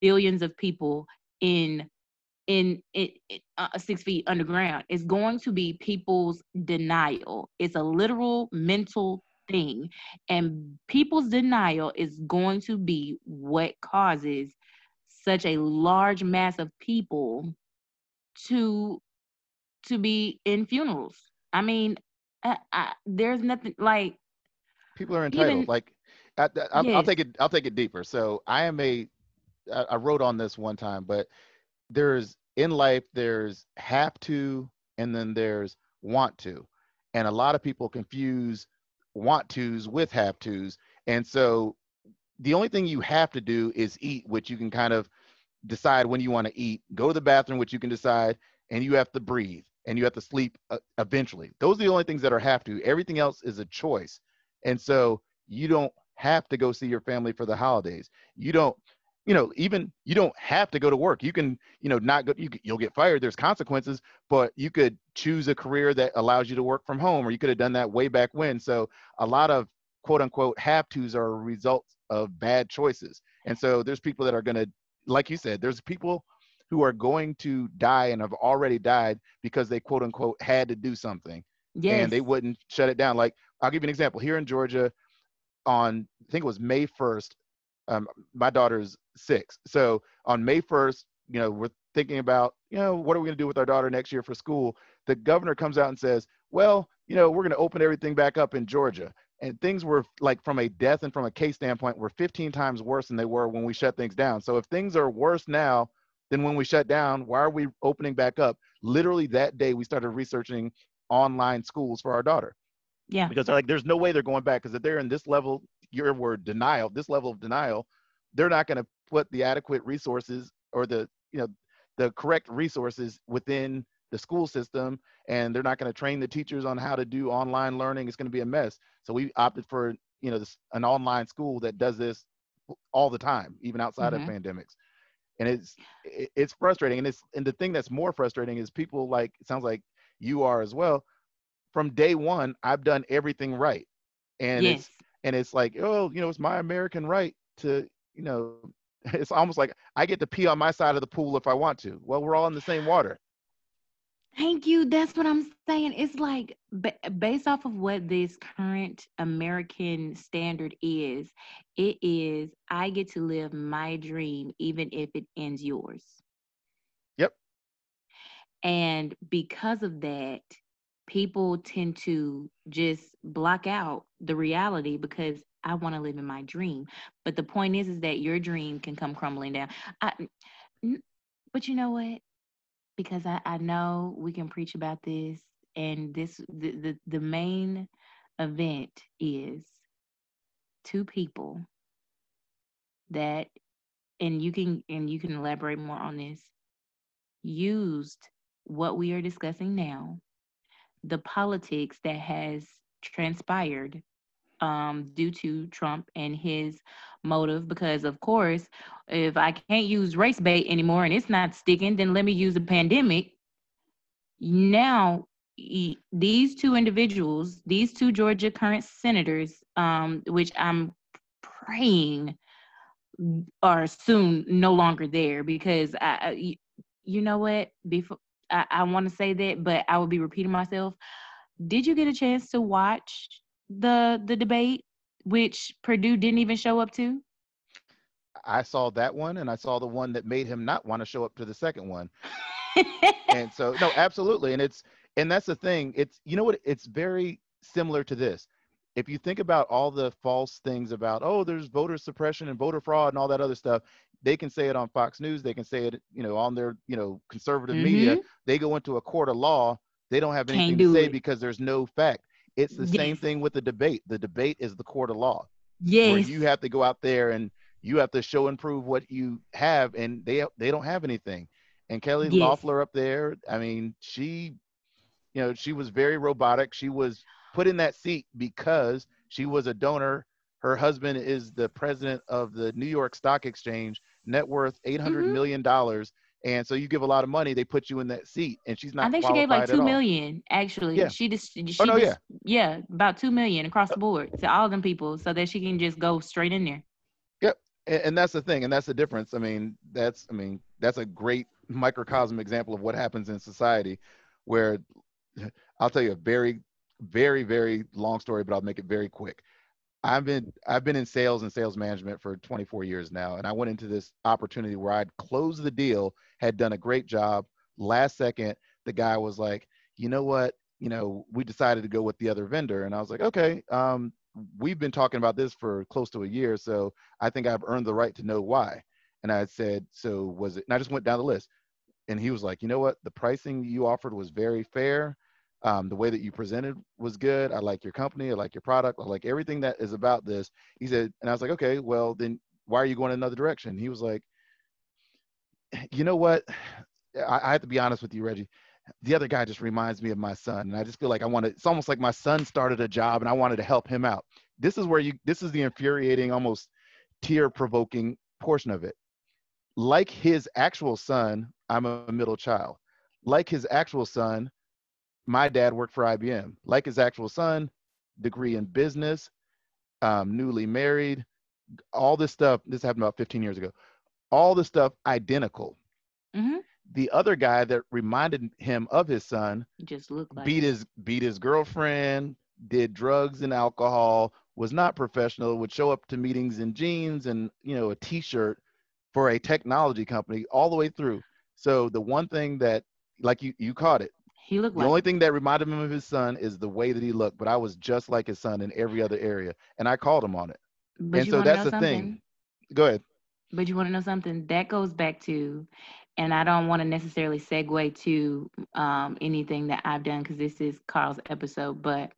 billions of people in in it uh, six feet underground. It's going to be people's denial. It's a literal mental thing, and people's denial is going to be what causes such a large mass of people to to be in funerals. I mean, I, I, there's nothing like people are entitled. Even, like, I, I, yes. I'll take it. I'll take it deeper. So I am a. I wrote on this one time, but there's in life there's have to, and then there's want to, and a lot of people confuse want tos with have tos, and so the only thing you have to do is eat, which you can kind of decide when you want to eat, go to the bathroom, which you can decide, and you have to breathe and you have to sleep uh, eventually. Those are the only things that are have to. Everything else is a choice. And so you don't have to go see your family for the holidays. You don't, you know, even you don't have to go to work. You can, you know, not go, you, you'll get fired. There's consequences, but you could choose a career that allows you to work from home, or you could have done that way back when. So a lot of quote unquote have tos are results of bad choices. And so there's people that are going to like you said, there's people who are going to die and have already died because they quote unquote had to do something. Yes. And they wouldn't shut it down. Like I'll give you an example. Here in Georgia, on I think it was May 1st, um, my daughter's six. So on May 1st, you know, we're thinking about, you know, what are we going to do with our daughter next year for school? The governor comes out and says, well, you know, we're going to open everything back up in Georgia and things were like from a death and from a case standpoint were 15 times worse than they were when we shut things down. So if things are worse now than when we shut down why are we opening back up? Literally that day we started researching online schools for our daughter. Yeah. Because they're like there's no way they're going back because if they're in this level your word denial this level of denial they're not going to put the adequate resources or the you know the correct resources within the school system and they're not going to train the teachers on how to do online learning it's going to be a mess. So we opted for you know this, an online school that does this all the time even outside mm-hmm. of pandemics. And it's it's frustrating and it's and the thing that's more frustrating is people like it sounds like you are as well. From day one i've done everything right and yes. it's and it's like oh you know it's my american right to you know it's almost like i get to pee on my side of the pool if i want to. Well we're all in the same water Thank you. That's what I'm saying. It's like based off of what this current American standard is, it is I get to live my dream even if it ends yours. Yep. And because of that, people tend to just block out the reality because I want to live in my dream. But the point is is that your dream can come crumbling down. I, but you know what? Because I, I know we can preach about this and this the, the, the main event is two people that and you can and you can elaborate more on this used what we are discussing now the politics that has transpired um, due to Trump and his motive. Because, of course, if I can't use race bait anymore and it's not sticking, then let me use a pandemic. Now, these two individuals, these two Georgia current senators, um, which I'm praying are soon no longer there because I, you know what? Before I, I want to say that, but I will be repeating myself. Did you get a chance to watch the the debate, which Perdue didn't even show up to? I saw that one and I saw the one that made him not want to show up to the second one. and so no, absolutely. And it's and that's the thing. It's you know what it's very similar to this. If you think about all the false things about, oh, there's voter suppression and voter fraud and all that other stuff, they can say it on Fox News, they can say it, you know, on their, you know, conservative mm-hmm. media. They go into a court of law, they don't have anything to say it. because there's no fact. It's the yes. same thing with the debate. The debate is the court of law. Yes. Where you have to go out there and you have to show and prove what you have, and they they don't have anything. And Kelly yes. Loeffler up there, I mean, she, you know, she was very robotic. She was put in that seat because she was a donor. Her husband is the president of the New York Stock Exchange, net worth eight hundred mm-hmm. million dollars. And so you give a lot of money, they put you in that seat, and she's not. I think she gave like two million. Actually, yeah. she just she oh, no, just, yeah. yeah, about two million across the board to all them people, so that she can just go straight in there. Yep, and, and that's the thing, and that's the difference. I mean, that's I mean that's a great microcosm example of what happens in society, where I'll tell you a very, very, very long story, but I'll make it very quick. I've been I've been in sales and sales management for 24 years now, and I went into this opportunity where I'd closed the deal, had done a great job. Last second, the guy was like, "You know what? You know, we decided to go with the other vendor," and I was like, "Okay, um, we've been talking about this for close to a year, so I think I've earned the right to know why." And I said, "So was it?" And I just went down the list, and he was like, "You know what? The pricing you offered was very fair." Um, the way that you presented was good. I like your company. I like your product. I like everything that is about this. He said, and I was like, okay, well, then why are you going another direction? He was like, you know what? I, I have to be honest with you, Reggie. The other guy just reminds me of my son. And I just feel like I want to, it's almost like my son started a job and I wanted to help him out. This is where you, this is the infuriating, almost tear provoking portion of it. Like his actual son, I'm a middle child. Like his actual son, my dad worked for IBM, like his actual son, degree in business, um, newly married, all this stuff. This happened about 15 years ago. All this stuff identical. Mm-hmm. The other guy that reminded him of his son just looked like beat his beat his girlfriend, did drugs and alcohol, was not professional, would show up to meetings in jeans and you know a t-shirt for a technology company all the way through. So the one thing that like you you caught it he looked the like only thing that reminded him of his son is the way that he looked, but I was just like his son in every other area. And I called him on it. But and so that's the something? thing. Go ahead. But you want to know something? That goes back to, and I don't want to necessarily segue to um, anything that I've done because this is Carl's episode, but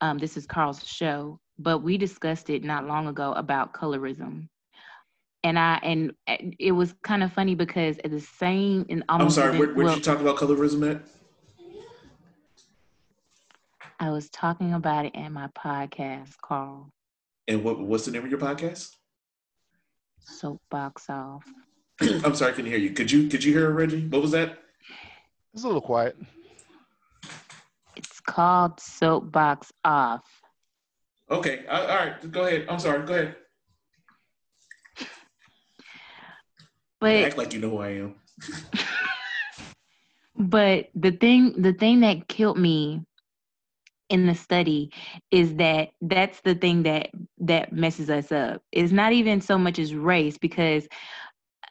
um, this is Carl's show. But we discussed it not long ago about colorism and I and eh, it was kind of funny because at the same in almost I'm sorry, where, where did you talk about colorism at? I was talking about it in my podcast, Carl. And what what's the name of your podcast? Soapbox off. I'm sorry, I couldn't hear you. Could you could you hear Reggie? What was that? It's a little quiet. It's called Soapbox Off. Okay. Uh, all right. Go ahead. I'm sorry. Go ahead. But act like you know who I am. but the thing the thing that killed me in the study is that that's the thing that that messes us up it's not even so much as race because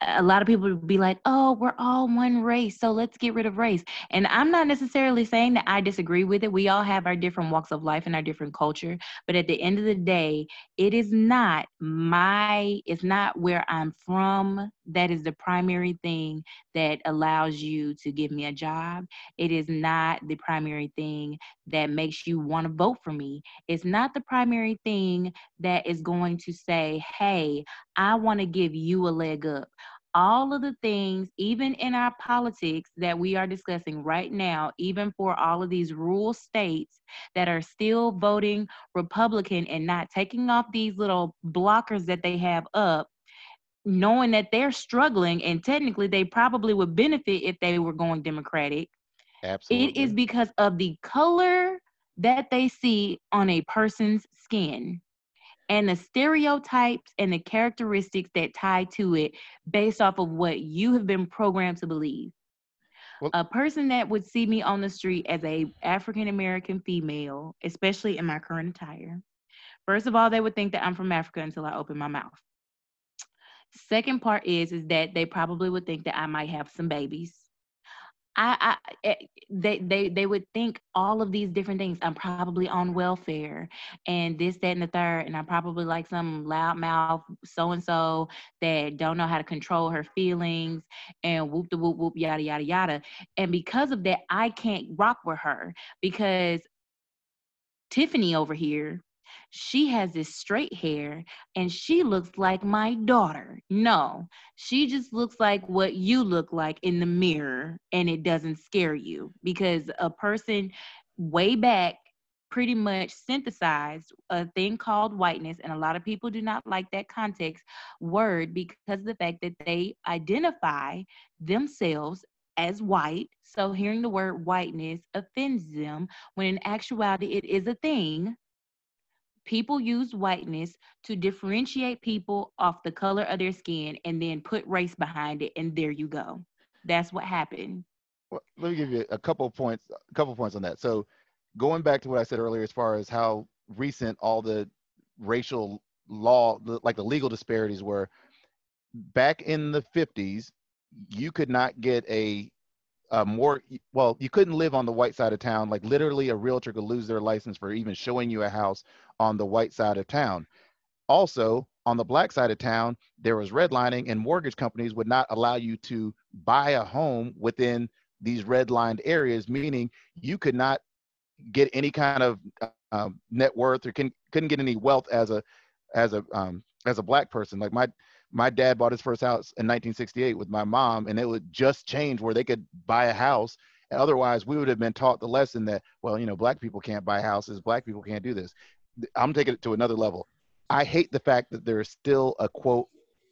a lot of people would be like, oh, we're all one race, so let's get rid of race. And I'm not necessarily saying that I disagree with it. We all have our different walks of life and our different culture. But at the end of the day, it is not my, it's not where I'm from that is the primary thing that allows you to give me a job. It is not the primary thing that makes you want to vote for me. It's not the primary thing that is going to say, hey, I want to give you a leg up all of the things, even in our politics that we are discussing right now, even for all of these rural states that are still voting Republican and not taking off these little blockers that they have up, knowing that they're struggling and technically they probably would benefit if they were going Democratic. Absolutely. It is because of the color that they see on a person's skin and the stereotypes and the characteristics that tie to it based off of what you have been programmed to believe. Well, a person that would see me on the street as a African American female, especially in my current attire, first of all, they would think that I'm from Africa until I open my mouth. Second part is is that they probably would think that I might have some babies. I, I eh, they they they would think all of these different things. I'm probably on welfare and this, that, and the third, and I'm probably like some loudmouth so and so that don't know how to control her feelings and whoop the whoop whoop yada yada yada. And because of that, I can't rock with her because Tiffany over here she has this straight hair and she looks like my daughter. No, she just looks like what you look like in the mirror and it doesn't scare you because a person way back pretty much synthesized a thing called whiteness and a lot of people do not like that context word because of the fact that they identify themselves as white so hearing the word whiteness offends them when in actuality it is a thing people use whiteness to differentiate people off the color of their skin and then put race behind it and there you go. That's what happened. Well, let me give you a couple points a couple points on that. So going back to what i said earlier as far as how recent all the racial law like the legal disparities were back in the 50s you could not get a uh, more well you couldn't live on the white side of town. Like literally a realtor could lose their license for even showing you a house on the white side of town also on the black side of town there was redlining and mortgage companies would not allow you to buy a home within these redlined areas meaning you could not get any kind of uh, net worth or can, couldn't get any wealth as a as a um, as a black person like my my dad bought his first house in 1968 with my mom, and it would just change where they could buy a house. And otherwise, we would have been taught the lesson that, well, you know, black people can't buy houses, black people can't do this. I'm taking it to another level. I hate the fact that there is still a quote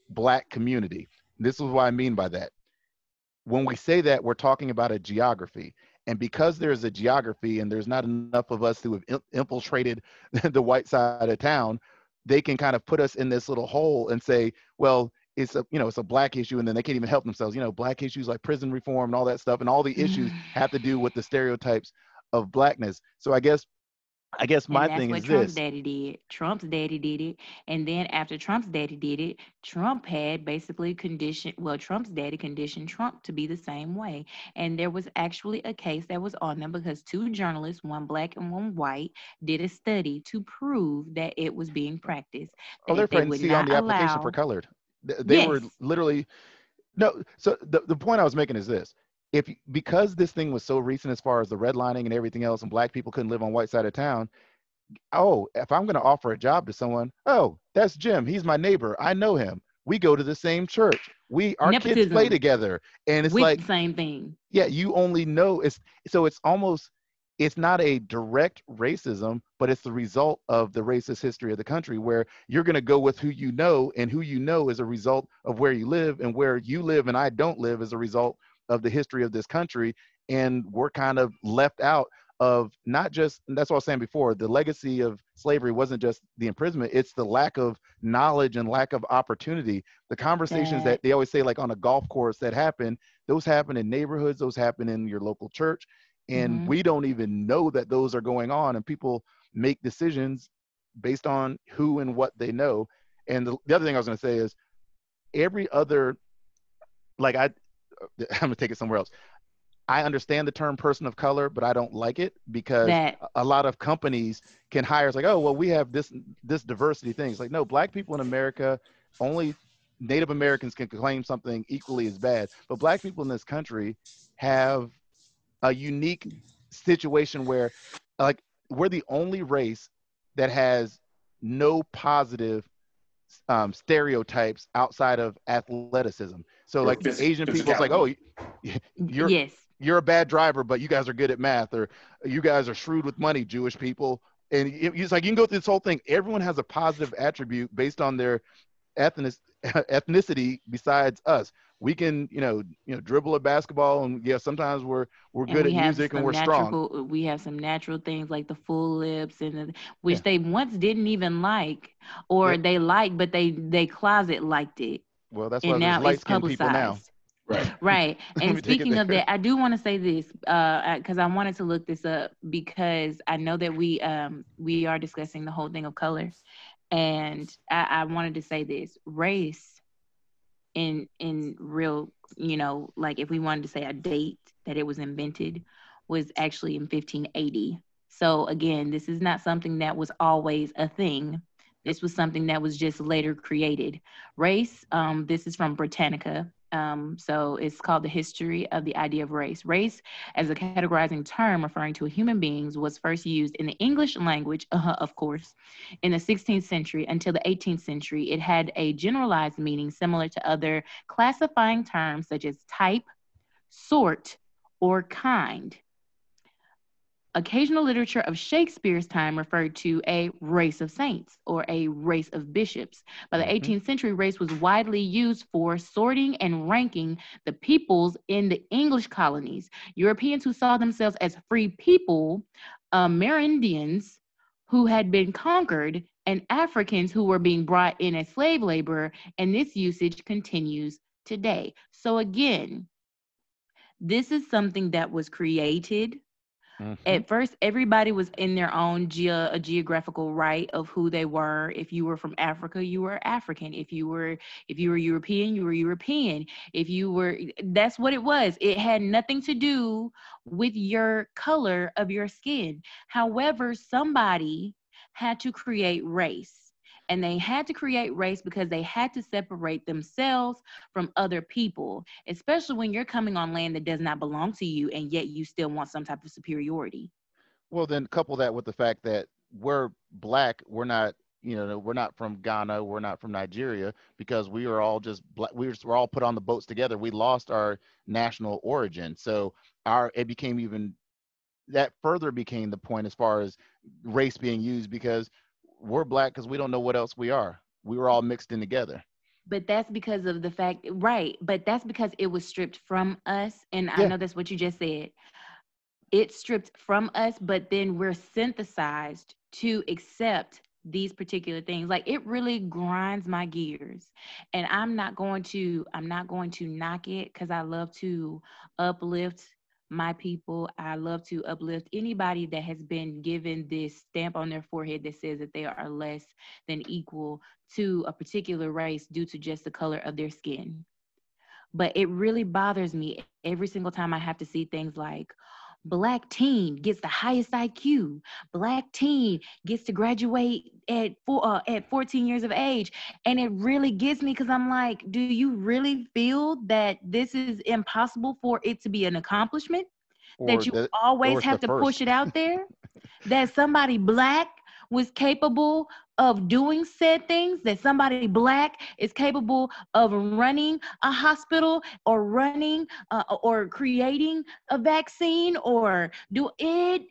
black community. This is what I mean by that. When we say that, we're talking about a geography. And because there's a geography and there's not enough of us who have infiltrated the white side of town, they can kind of put us in this little hole and say, well, it's a you know it's a black issue and then they can't even help themselves you know black issues like prison reform and all that stuff and all the issues have to do with the stereotypes of blackness so i guess I guess my thing is Trump's this. daddy did. Trump's daddy did it. And then after Trump's daddy did it, Trump had basically conditioned, well, Trump's daddy conditioned Trump to be the same way. And there was actually a case that was on them because two journalists, one black and one white, did a study to prove that it was being practiced. Oh, they're to see on the application allow... for colored. They yes. were literally, no. So the, the point I was making is this if because this thing was so recent as far as the redlining and everything else and black people couldn't live on white side of town oh if i'm going to offer a job to someone oh that's jim he's my neighbor i know him we go to the same church we our Nepotism. kids play together and it's like the same thing yeah you only know it's so it's almost it's not a direct racism but it's the result of the racist history of the country where you're going to go with who you know and who you know is a result of where you live and where you live and i don't live as a result of the history of this country and we're kind of left out of not just that's what I was saying before the legacy of slavery wasn't just the imprisonment it's the lack of knowledge and lack of opportunity. The conversations that they always say like on a golf course that happen those happen in neighborhoods those happen in your local church and mm-hmm. we don't even know that those are going on and people make decisions based on who and what they know. And the, the other thing i was going to say is every other like i I'm gonna take it somewhere else. I understand the term person of color, but I don't like it because that. a lot of companies can hire. It's like, oh, well, we have this this diversity thing. It's like, no, black people in America, only Native Americans can claim something equally as bad. But black people in this country have a unique situation where, like, we're the only race that has no positive um, stereotypes outside of athleticism. So like phys- Asian people, it's like, oh, you're yes. you're a bad driver, but you guys are good at math, or you guys are shrewd with money, Jewish people. And it's like you can go through this whole thing. Everyone has a positive attribute based on their ethnic ethnicity besides us. We can, you know, you know, dribble a basketball, and yeah, sometimes we're we're good we at music and we're natural, strong. We have some natural things like the full lips, and the, which yeah. they once didn't even like, or yeah. they liked, but they they closet liked it. Well, that's why and now light skinned people now. Right. Right. And speaking of that, I do want to say this because uh, I wanted to look this up because I know that we um we are discussing the whole thing of color, and I, I wanted to say this: race in in real, you know, like if we wanted to say a date that it was invented was actually in 1580. So again, this is not something that was always a thing. This was something that was just later created. Race, um, this is from Britannica. Um, so it's called the history of the idea of race. Race, as a categorizing term referring to human beings, was first used in the English language, uh, of course, in the 16th century until the 18th century. It had a generalized meaning similar to other classifying terms such as type, sort, or kind. Occasional literature of Shakespeare's time referred to a race of saints or a race of bishops. By the mm-hmm. 18th century, race was widely used for sorting and ranking the peoples in the English colonies. Europeans who saw themselves as free people, Amerindians who had been conquered, and Africans who were being brought in as slave labor, and this usage continues today. So, again, this is something that was created Mm-hmm. At first, everybody was in their own ge- a geographical right of who they were. If you were from Africa, you were African. If you were if you were European, you were European. If you were that's what it was. It had nothing to do with your color of your skin. However, somebody had to create race and they had to create race because they had to separate themselves from other people, especially when you're coming on land that does not belong to you and yet you still want some type of superiority. Well, then couple that with the fact that we're black, we're not you know we're not from ghana we're not from nigeria because we are all just black we were, all put on the boats together we lost our national origin so our it became even that further became the point as far as race being used because we're black because we don't know what else we are. We were all mixed in together. But that's because of the fact, right? But that's because it was stripped from us. And yeah. I know that's what you just said. It's stripped from us, but then we're synthesized to accept these particular things like it really grinds my gears and i'm not going to i'm not going to knock it because i love to uplift my people. I love to uplift anybody that has been given this stamp on their forehead that says that they are less than equal to a particular race due to just the color of their skin. But it really bothers me every single time I have to see things like, Black teen gets the highest IQ. Black teen gets to graduate at four, uh, at 14 years of age, and it really gets me because I'm like, do you really feel that this is impossible for it to be an accomplishment? Or that you the, always have to first. push it out there? that somebody black was capable of doing said things, that somebody black is capable of running a hospital or running uh, or creating a vaccine or do it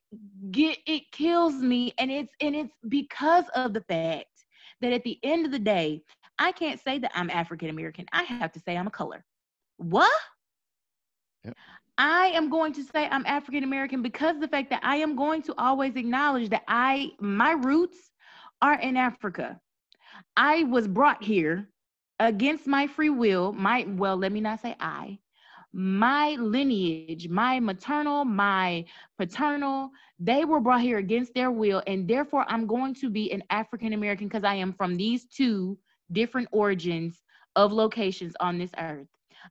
get it kills me and it's and it's because of the fact that at the end of the day, I can't say that I'm African American. I have to say I'm a color. What? Yep. I am going to say I'm African American because the fact that I am going to always acknowledge that I my roots are in Africa. I was brought here against my free will. My well, let me not say I. My lineage, my maternal, my paternal, they were brought here against their will, and therefore I'm going to be an African American because I am from these two different origins of locations on this earth.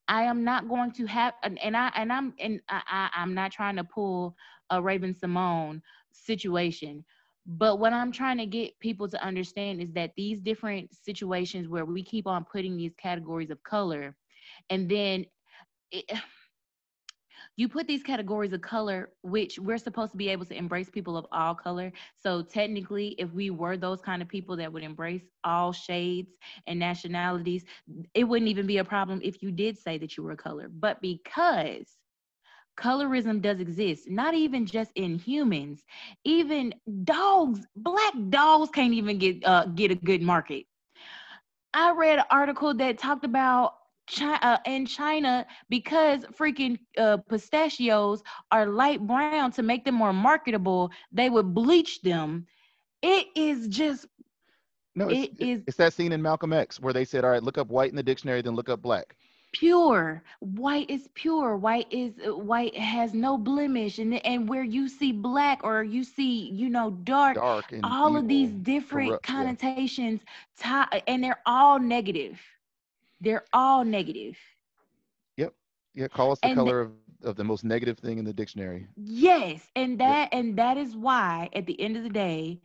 I am not going to have, and I and I'm and I, I I'm not trying to pull a Raven-Symoné situation. But what I'm trying to get people to understand is that these different situations where we keep on putting these categories of color, and then it, you put these categories of color, which we're supposed to be able to embrace people of all color. So technically, if we were those kind of people that would embrace all shades and nationalities, it wouldn't even be a problem if you did say that you were a color. But because colorism does exist, not even just in humans, even dogs, black dogs can't even get uh, get a good market. I read an article that talked about China, uh, in China because freaking uh, pistachios are light brown to make them more marketable, they would bleach them. It is just no, it's, it is, it's that scene in Malcolm X where they said, "All right, look up white in the dictionary, then look up black." Pure white is pure. White is uh, white has no blemish, and and where you see black or you see you know dark, dark all evil, of these different corrupt, connotations, yeah. and they're all negative they're all negative. Yep. Yeah. Call us the and color of, of the most negative thing in the dictionary. Yes. And that yep. and that is why at the end of the day,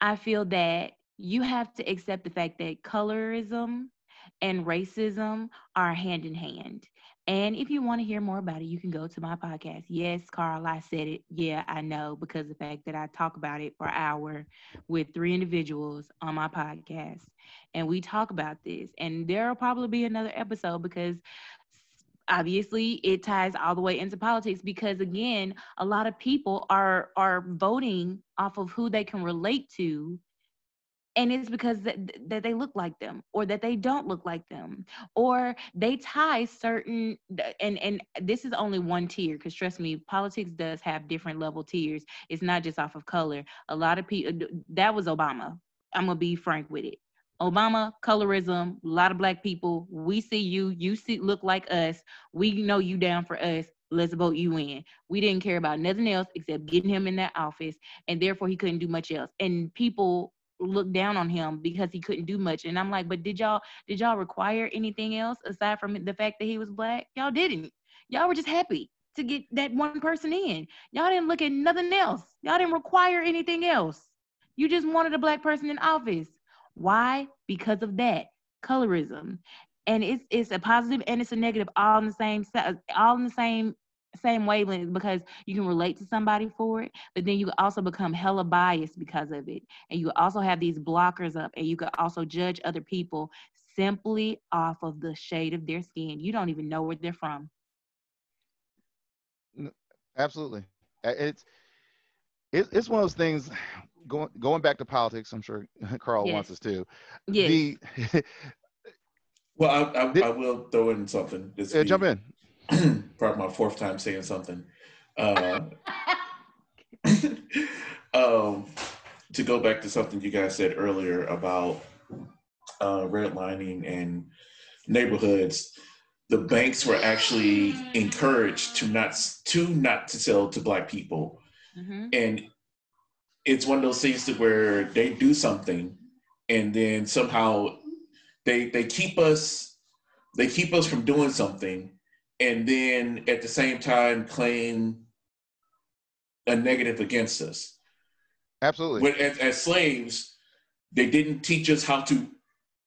I feel that you have to accept the fact that colorism and racism are hand in hand. And if you want to hear more about it, you can go to my podcast. Yes, Carl, I said it. Yeah, I know because the fact that I talk about it for an hour with three individuals on my podcast. And we talk about this. And there'll probably be another episode because obviously it ties all the way into politics because again a lot of people are are voting off of who they can relate to and it's because that, that they look like them or that they don't look like them or they tie certain and and this is only one tier because trust me politics does have different level tiers it's not just off of color a lot of people that was obama i'm gonna be frank with it Obama, colorism, a lot of black people. We see you, you see look like us. We know you down for us. Let's vote you in. We didn't care about nothing else except getting him in that office, and therefore he couldn't do much else. And people look down on him because he couldn't do much. And I'm like, but did y'all did y'all require anything else aside from the fact that he was black? Y'all didn't. Y'all were just happy to get that one person in. Y'all didn't look at nothing else. Y'all didn't require anything else. You just wanted a black person in office. Why? Because of that colorism. And it's it's a positive and it's a negative all in the same all in the same same wavelength because you can relate to somebody for it, but then you also become hella biased because of it. And you also have these blockers up, and you can also judge other people simply off of the shade of their skin. You don't even know where they're from. Absolutely. It's it's one of those things going going back to politics. I'm sure Carl yes. wants us to. Yes. The, well, I, I, I, will throw in something. Yeah, jump in. probably my fourth time saying something. Uh, um, to go back to something you guys said earlier about uh, redlining and neighborhoods, the banks were actually encouraged to not to not to sell to black people, mm-hmm. and it's one of those things that where they do something, and then somehow they they keep us they keep us from doing something and then at the same time claim a negative against us. Absolutely. When, as, as, slaves, they didn't teach us how to.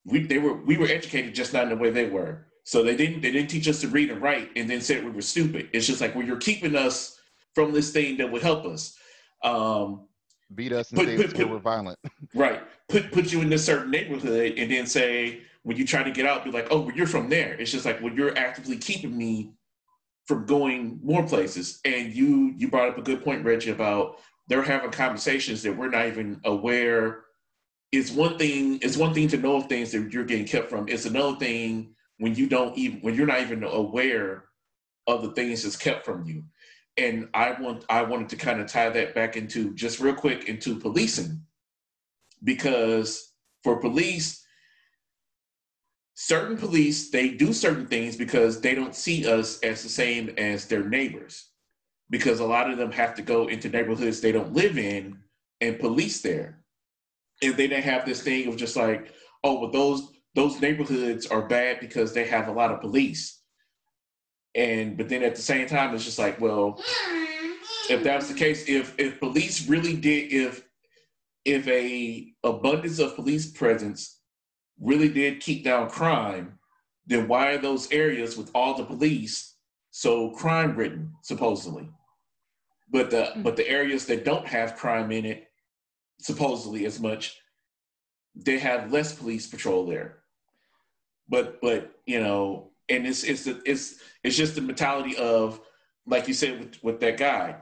We they were we were educated just not in the way they were. So they didn't they didn't teach us to read and write, and then said we were stupid. It's just like well, you're keeping us from this thing that would help us. Um, Beat us and put, say put, put, we're violent. right. Put put you in this certain neighborhood, and then say when you try to get out, be like, oh, well, you're from there. It's just like, well, you're actively keeping me from going more places. And you you brought up a good point, Reggie, about they're having conversations that we're not even aware. It's one thing. It's one thing to know of things that you're getting kept from. It's another thing when you don't even when you're not even aware of the things that's kept from you. And I want I wanted to kind of tie that back into just real quick into policing because for police certain police they do certain things because they don't see us as the same as their neighbors. Because a lot of them have to go into neighborhoods they don't live in and police there. And they don't have this thing of just like oh well those those neighborhoods are bad because they have a lot of police. And but then at the same time it's just like well if that's the case if if police really did if if a abundance of police presence really did keep down crime, then why are those areas with all the police so crime ridden, supposedly? But the mm-hmm. but the areas that don't have crime in it, supposedly as much, they have less police patrol there. But but you know, and it's it's it's it's just the mentality of like you said with, with that guy.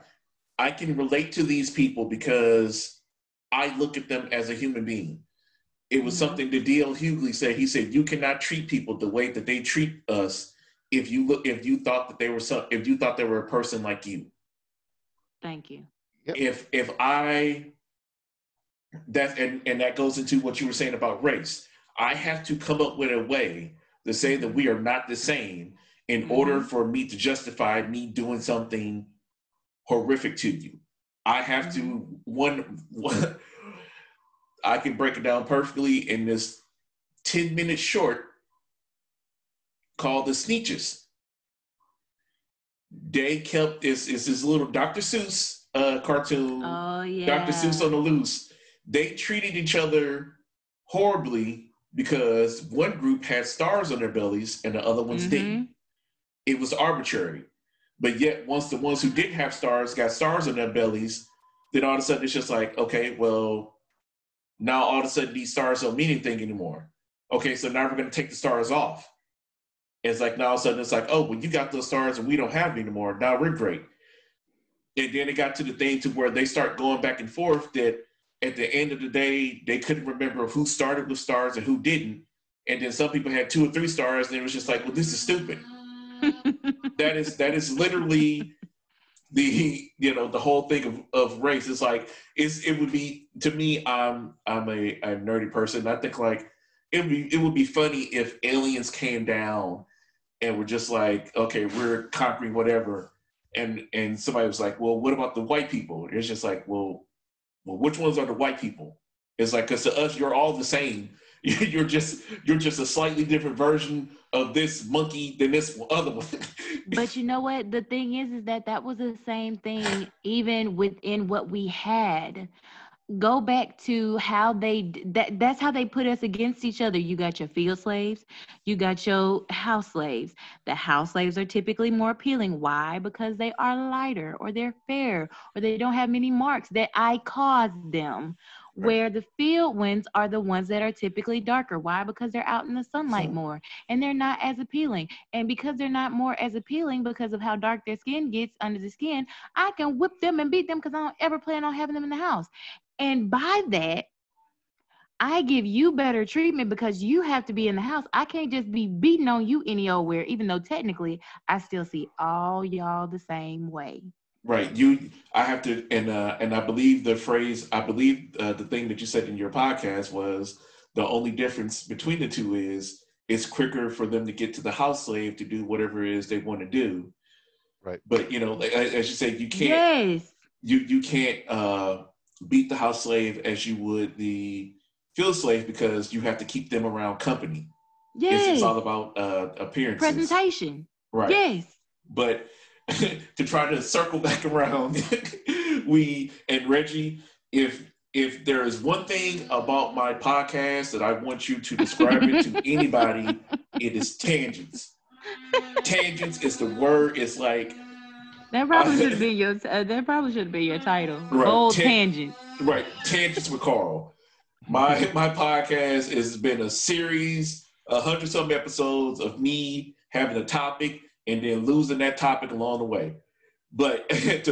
I can relate to these people because I look at them as a human being it was mm-hmm. something that D.L. Hughley said. He said, "You cannot treat people the way that they treat us if you look if you thought that they were some if you thought they were a person like you." Thank you. Yep. If if I that and and that goes into what you were saying about race. I have to come up with a way to say that we are not the same in mm-hmm. order for me to justify me doing something horrific to you. I have mm-hmm. to one one I can break it down perfectly in this 10 minute short. called the Sneetches. They kept this is this little Dr. Seuss uh, cartoon. Oh yeah. Dr. Seuss on the loose. They treated each other horribly because one group had stars on their bellies and the other ones Mhm. didn't. It was arbitrary. But yet, once the ones who didn't have stars got stars on their bellies, then all of a sudden it's just like, okay, well, now all of a sudden these stars don't mean anything anymore. Okay, so now we're going to take the stars off. It's like now all of a sudden it's like, oh, well, you got those stars and we don't have them anymore. Now we're great. And then it got to the thing to where they start going back and forth that at the end of the day, they couldn't remember who started with stars and who didn't. And then some people had two or three stars, and it was just like, well, this is stupid. that is that is literally the you know the whole thing of, of race. It's like it's it would be to me. I'm I'm a, a nerdy person. I think like it would be it would be funny if aliens came down and were just like, okay, we're conquering whatever, and and somebody was like, well, what about the white people? It's just like, well, well, which ones are the white people? It's like because to us, you're all the same. You're just you're just a slightly different version of this monkey than this other one. but you know what? The thing is is that that was the same thing even within what we had. Go back to how they that that's how they put us against each other. You got your field slaves. You got your house slaves. The house slaves are typically more appealing. Why? Because they are lighter or they're fair or they don't have many marks that i caused them. Where the field ones are the ones that are typically darker why because they're out in the sunlight more and they're not as appealing and because they're not more as appealing because of how dark their skin gets under the skin, I can whip them and beat them because I don't ever plan on having them in the house. And by that, I give you better treatment because you have to be in the house. I can't just be beating on you any old where, even though technically I still see all y'all the same way. Right. You, I have to, and uh, and I believe the phrase, I believe uh, the thing that you said in your podcast was the only difference between the two is it's quicker for them to get to the house slave to do whatever it is they want to do. Right. But you know, like, as as you said, you can't Yes. you you can't uh, beat the house slave as you would the field slave because you have to keep them around company. It's, Yes. it's all about uh, appearances. Presentation. Right. Yes. But to try to circle back around, we and Reggie, if if there is one thing about my podcast that I want you to describe it to anybody, it is tangents. Tangents is the word. It's like That probably should be your uh, that probably should be your title. Right. Bold Tan- tangent. right tangents with Carl. My my podcast has been a series, a hundred some episodes of me having a topic and then losing that topic along the way. But to,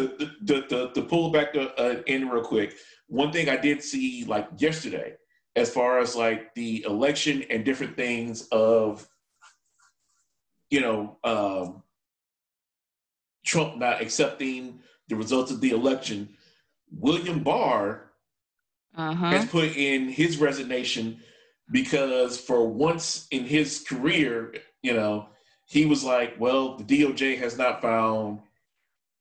to, to, to pull back the uh, in real quick, one thing I did see like yesterday, as far as like the election and different things of, you know, um, Trump not accepting the results of the election, William Barr Uh-huh. has put in his resignation because for once in his career, you know, he was like, well, the DOJ has not found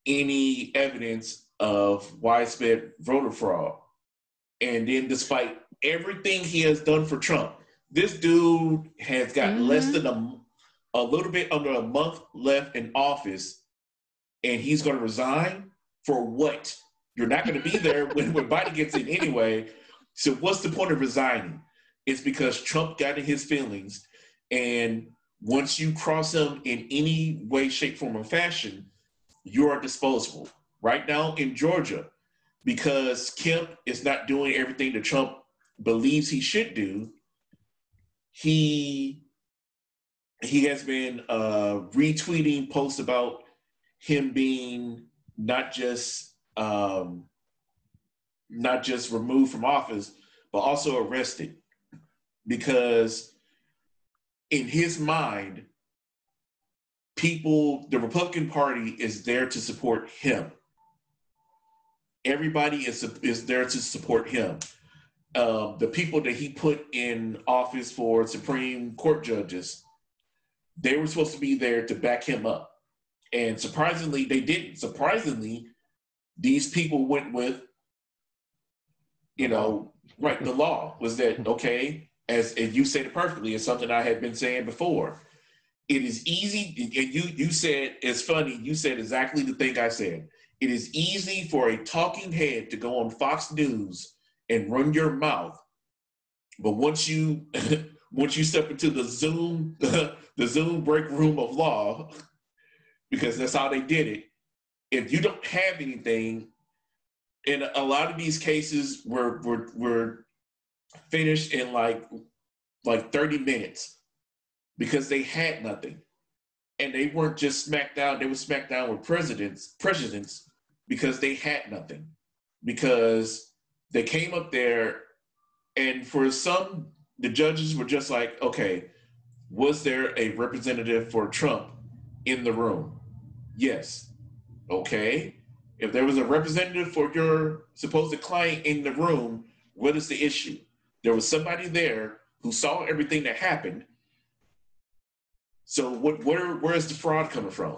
any evidence of widespread voter fraud. And then despite everything he has done for Trump, this dude has got less Mhm. than a, a little bit under a month left in office and he's going to resign for what? You're not going to be there when, when Biden gets in anyway. So what's the point of resigning? It's because Trump got in his feelings, and once you cross him in any way, shape, form, or fashion, you are disposable. Right now in Georgia, because Kemp is not doing everything that Trump believes he should do, he he has been uh, retweeting posts about him being not just um, not just removed from office, but also arrested because in his mind, people, the Republican Party is there to support him. Everybody is is there to support him. Um, the people that he put in office for Supreme Court judges, they were supposed to be there to back him up. And surprisingly, they didn't. Surprisingly, these people went with, you know, right, the law was that, okay, as, you said it perfectly, it's something I had been saying before. it is easy, and you you said it's funny. You said exactly the thing I said. It is easy for a talking head to go on Fox News and run your mouth, but once you once you step into the Zoom the Zoom break room of law, because that's how they did it. If you don't have anything, in a lot of these cases, we're we're, we're finished in like like 30 minutes because they had nothing. And they weren't just smacked down, they were smacked down with precedents, precedents because they had nothing. Because they came up there and for some, the judges were just like, okay, was there a representative for Trump in the room? Yes. Okay. If there was a representative for your supposed client in the room, what is the issue? There was somebody there who saw everything that happened so what where where is the fraud coming from?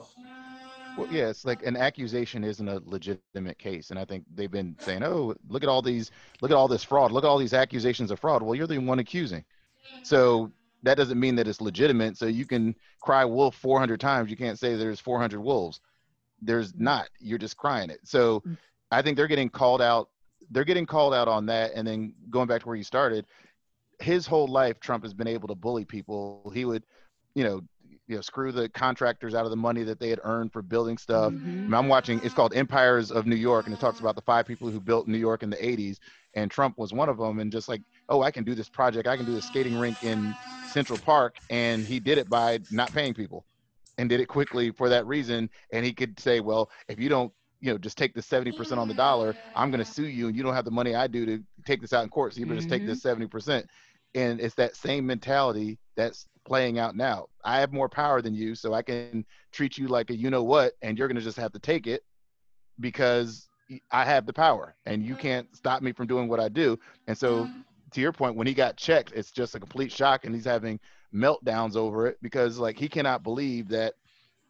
Well, yeah, it's like an accusation isn't a legitimate case, and I think they've been saying, "Oh, look at all these, look at all this fraud, look at all these accusations of fraud." Well, you're the one accusing, so that doesn't mean that it's legitimate. So you can cry wolf 400 times, you can't say there's 400 wolves. There's not. You're just crying it. So. I think they're getting called out. They're getting called out on that, and then going back to where you started, his whole life, Trump has been able to bully people. He would, you know, you know screw the contractors out of the money that they had earned for building stuff. Mm-hmm. I'm watching. It's called Empires of New York, and it talks about the five people who built New York in the '80s, and Trump was one of them. And just like, oh, I can do this project. I can do a skating rink in Central Park, and he did it by not paying people, and did it quickly for that reason. And he could say, well, if you don't you know, just take the 70% on the dollar. I'm going to sue you and you don't have the money I do to take this out in court. So you better mm-hmm. just take this 70%. And it's that same mentality that's playing out now. I have more power than you, so I can treat you like a you know what, and you're gonna just have to take it because I have the power, and you can't stop me from doing what I do. And so, to your point, when he got checked, it's just a complete shock, and he's having meltdowns over it because like he cannot believe that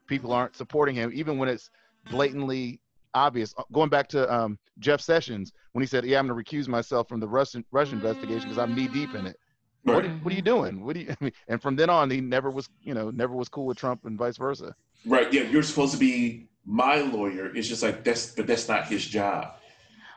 people aren't supporting him, even when it's blatantly obvious. Uh, going back to um, Jeff Sessions when he said, "Yeah, I'm going to recuse myself from the Russian Russian investigation because I'm knee deep in it." Right. What, are, what are you doing? What do you? I mean, and from then on, he never was, you know, never was cool with Trump and vice versa. Right. Yeah. You're supposed to be my lawyer. It's just like that's, but that's not his job.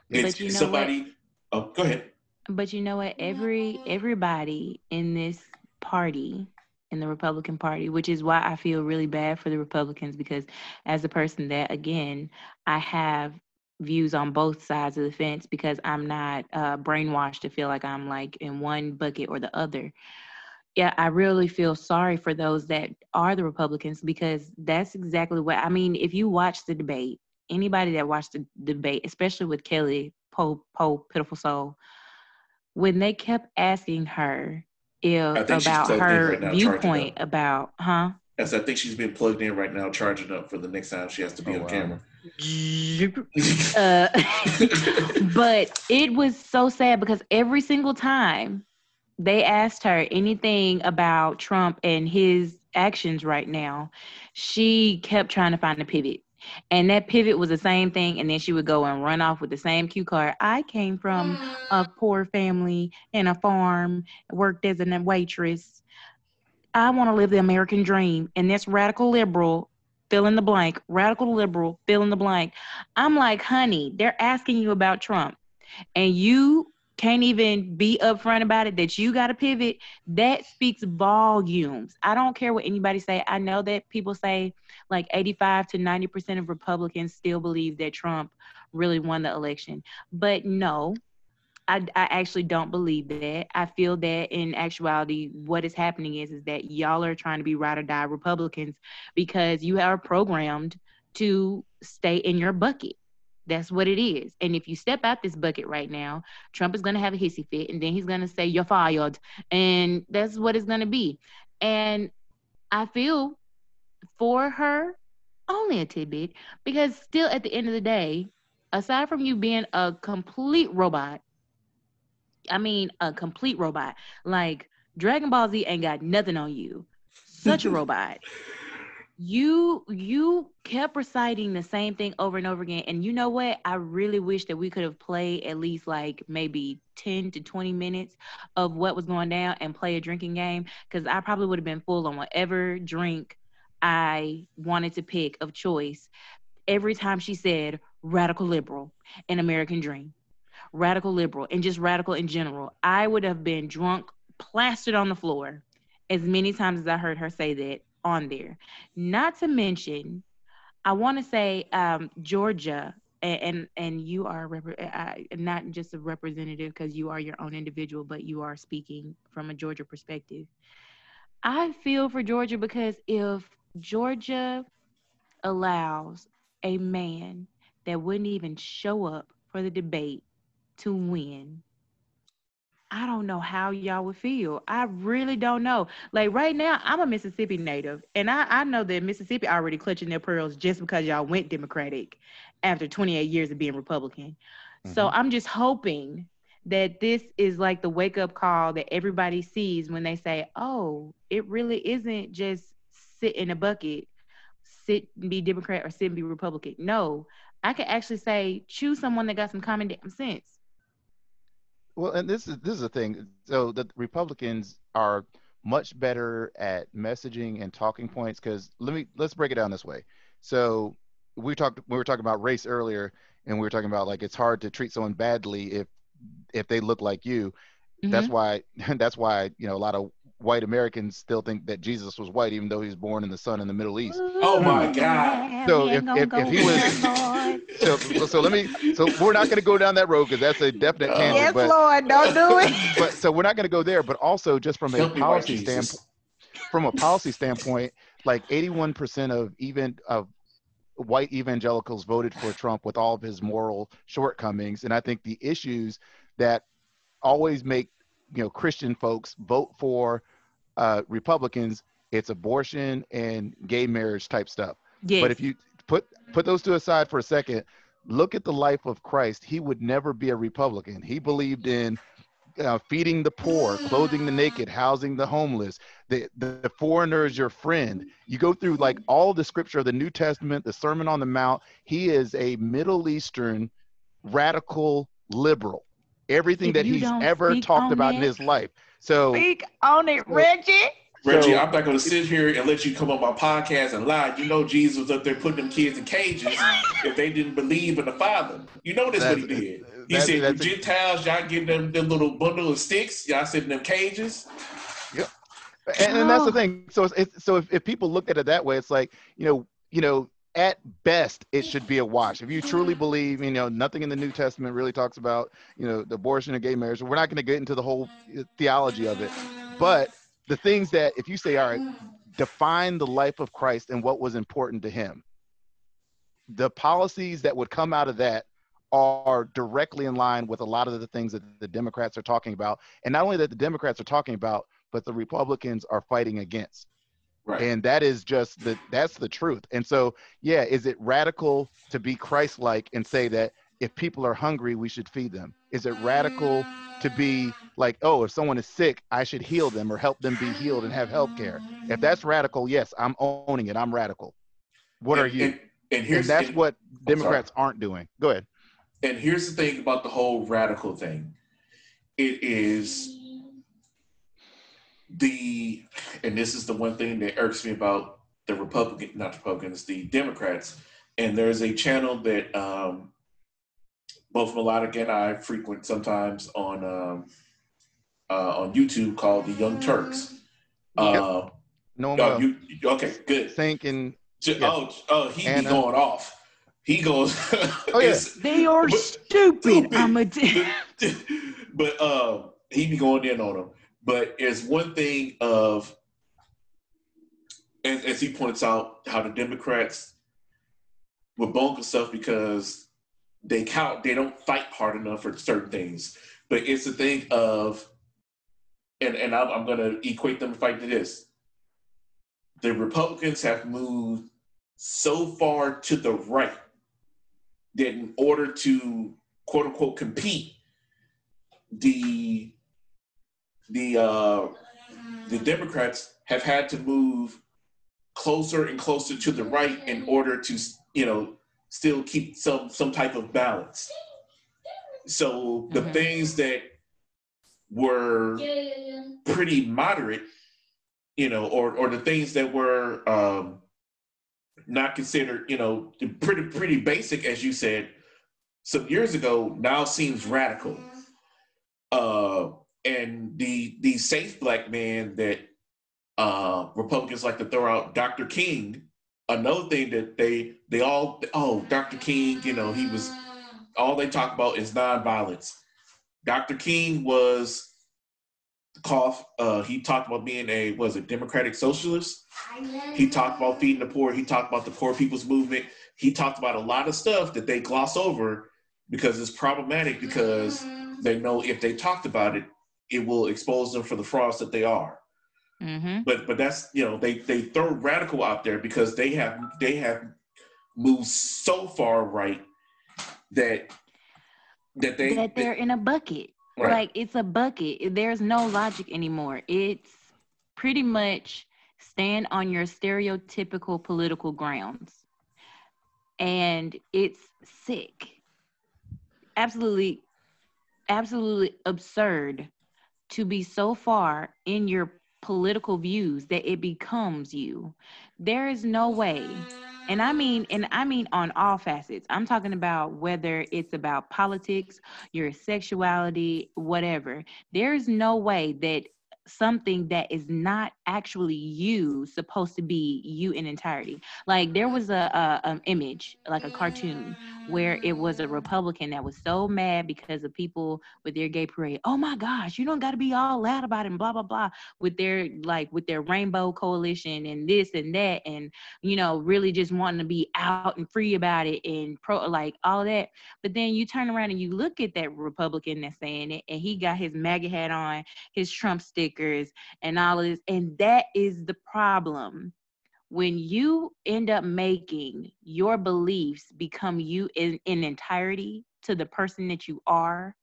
It's you know somebody. What? Oh, go ahead. But you know what? Every everybody in this party in the Republican Party, which is why I feel really bad for the Republicans because as a person that again I have views on both sides of the fence because I'm not uh, brainwashed to feel like I'm like in one bucket or the other. Yeah, I really feel sorry for those that are the Republicans because that's exactly what I mean. If you watch the debate, anybody that watched the debate, especially with Kelly Poe, Poe, Pitiful Soul, when they kept asking her if about her right now, viewpoint about, huh? Yes, I think she's been plugged in right now, charging up for the next time she has to be oh, on wow. camera. uh, but it was so sad because every single time they asked her anything about Trump and his actions right now, she kept trying to find a pivot. And that pivot was the same thing. And then she would go and run off with the same cue card. I came from a mm. poor family and a farm, worked as a waitress. I want to live the American dream. And this radical liberal, fill in the blank, radical liberal, fill in the blank. I'm like, honey, they're asking you about Trump. And you can't even be upfront about it that you got to pivot that speaks volumes i don't care what anybody say i know that people say like 85 to 90 percent of republicans still believe that trump really won the election but no I, I actually don't believe that. I feel that in actuality, what is happening is is that y'all are trying to be ride or die Republicans because you are programmed to stay in your bucket. That's what it is. And if you step out this bucket right now, Trump is going to have a hissy fit and then he's going to say, You're fired. And that's what it's going to be. And I feel for her only a tidbit because still at the end of the day, aside from you being a complete robot, I mean, a complete robot. Like Dragon Ball Z ain't got nothing on you. Such a robot. You you kept reciting the same thing over and over again. And you know what? I really wish that we could have played at least like maybe 10 to 20 minutes of what was going down and play a drinking game because i probably would have been full on whatever drink i wanted to pick of choice. Every time she said radical liberal and american dream radical liberal and just radical in general i would have been drunk plastered on the floor as many times as i heard her say that on there. Not to mention, I want to say um, Georgia, and, and, and you are rep- uh, not just a representative because you are your own individual, but you are speaking from a Georgia perspective. I feel for Georgia because if Georgia allows a man that wouldn't even show up for the debate to win, I don't know how y'all would feel. I really don't know. Like right now, I'm a Mississippi native, and I, I know that Mississippi already clutching their pearls just because y'all went Democratic after 28 years of being Republican. Mm-hmm. So I'm just hoping that this is like the wake up call that everybody sees when they say, oh, it really isn't just sit in a bucket, sit and be Democrat or sit and be Republican. No, I can actually say, choose someone that got some common damn sense well, and this is this is the thing. So the Republicans are much better at messaging and talking points because let me let's break it down this way. So we talked we were talking about race earlier, and we were talking about like it's hard to treat someone badly if if they look like you. Mm-hmm. That's why that's why you know a lot of white Americans still think that Jesus was white, even though he was born in the sun in the Middle East. Oh my God! So if, if, if, he was, so, so let me. So we're not going to go down that road because that's a definite uh, tangent. Yes, but, Lord, don't do it. But so we're not going to go there. But also, just from a policy standpoint, from a policy standpoint, like 81% of even of white evangelicals voted for Trump with all of his moral shortcomings, and I think the issues that always make you know Christian folks vote for uh, Republicans, it's abortion and gay marriage type stuff. Yes. But if you put put those two aside for a second, look at the life of Christ. He would never be a Republican. He believed in uh, feeding the poor, clothing the naked, housing the homeless. The, the, the foreigner is your friend. You go through like all the scripture of the New Testament, the Sermon on the Mount. He is a Middle Eastern radical liberal. Everything if that he's ever talked about in his life. So speak on it, Reggie. Reggie, so, I'm not going to sit here and let you come on my podcast and lie. You know, Jesus was up there putting them kids in cages if they didn't believe in the Father. You know that's, what he did. Uh, he said, "You Gentiles, y'all give them them little bundle of sticks. Y'all sit in them cages." Yep. And, and that's the thing. So, it's, so if, if people look at it that way, it's like you know, you know, at best it should be a wash. If you truly believe you know nothing in the new testament really talks about you know the abortion or gay marriage we're not going to get into the whole uh, theology of it. But the things that if you say all right define the life of christ and what was important to him the policies that would come out of that are directly in line with a lot of the things that the democrats are talking about. And not only that the democrats are talking about but the republicans are fighting against Right. And that is just the that's the truth. And so, yeah, is it radical to be Christ-like and say that if people are hungry, we should feed them? Is it radical to be like, oh, if someone is sick, I should heal them or help them be healed and have health care? If that's radical, yes, I'm owning it. I'm radical. What and, are you? And, and here's and that's and, what Democrats aren't doing. Go ahead. And here's the thing about the whole radical thing. It is the and this is the one thing that irks me about the Republican, not Republicans, the Democrats. And there's a channel that um, both Melodic and I frequent sometimes on um, uh, on YouTube called the Young Turks. Yep. Uh, no, oh, you, okay, good. Thinking. Yeah. Oh, oh, he Anna. be going off. He goes. oh yeah, they are but, stupid. stupid. I'm a. but uh, he be going in on them. But it's one thing of, as, as he points out, how the Democrats will bonk stuff because they count, they don't fight hard enough for certain things. But it's the thing of, and, and I'm, I'm going to equate them fight to this. The Republicans have moved so far to the right that in order to quote unquote compete, the the uh, the Democrats have had to move closer and closer to the right in order to, you know, still keep some some type of balance. So the mm-hmm. things that were pretty moderate, you know, or or the things that were um, not considered, you know, pretty pretty basic, as you said, some years ago, now seems radical. Uh, and the the safe black man that uh, Republicans like to throw out, Dr. King. Another thing that they they all oh Dr. King, you know, he was all they talk about is nonviolence. Dr. King was cough. Uh, he talked about being a was a democratic socialist. He talked about feeding the poor. He talked about the poor people's movement. He talked about a lot of stuff that they gloss over because it's problematic because they know if they talked about it, it will expose them for the frauds that they are. Mm-hmm. But but that's you know they they throw radical out there because they have they have moved so far right that that they that they're in a bucket. Right. Like it's a bucket. There's no logic anymore. It's pretty much stand on your stereotypical political grounds. And it's sick. Absolutely, absolutely absurd to be so far in your political views that it becomes you. There is no way. And i mean and i mean on all facets. I'm talking about whether it's about politics your sexuality whatever. There's no way that something that is not actually you supposed to be you in entirety like there was a, a image like a cartoon where it was a republican that was so mad because of people with their gay parade oh my gosh you don't got to be all loud about it and blah blah blah with their like with their rainbow coalition and this and that and you know really just wanting to be out and free about it and pro like all that but then you turn around and you look at that republican that's saying it and he got his MAGA hat on his trump stickers and all this. And that is the problem. When you end up making your beliefs become you in, in entirety to the person that you are,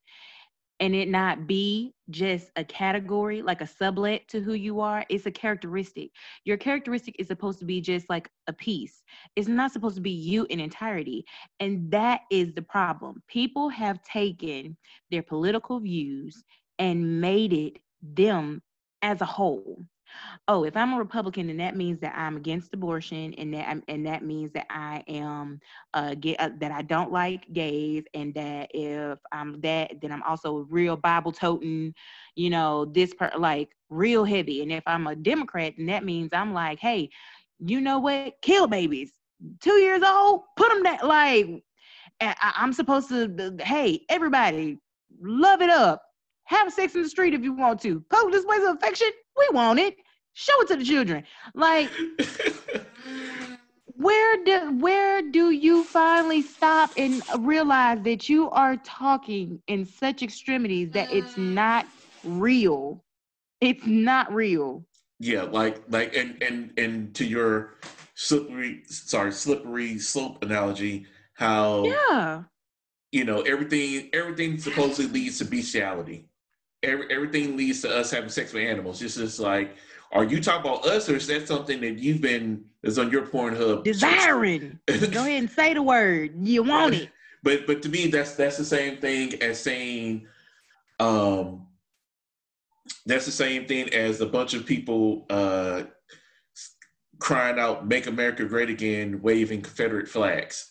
and it not be just a category, like a sublet to who you are. It's a characteristic. Your characteristic is supposed to be just like a piece. It's not supposed to be you in entirety. And that is the problem. People have taken their political views and made it them as a whole. Oh, if I'm a Republican, then that means that I'm against abortion, and that and that means that I am uh, get, uh, that I don't like gays, and that if I'm that, then I'm also real Bible toting, you know, this part like real heavy. And if I'm a Democrat, then that means I'm like, hey, you know what? Kill babies, two years old, put them that like. I, I'm supposed to, hey, everybody, love it up have sex in the street if you want to. Public displays of affection, we want it. Show it to the children. Like, where do where do you finally stop and realize that you are talking in such extremities that it's mm. not real? It's not real. Yeah, like like and and and to your slippery sorry slippery slope analogy, how yeah, you know everything everything supposedly leads to bestiality every, everything leads to us having sex with animals. It's just like, are you talking about us, or is that something that you've been is on your Pornhub desiring? Go ahead and say the word. You want it. But but to me, that's that's the same thing as saying, um, that's the same thing as a bunch of people uh, crying out "Make America Great Again," waving Confederate flags.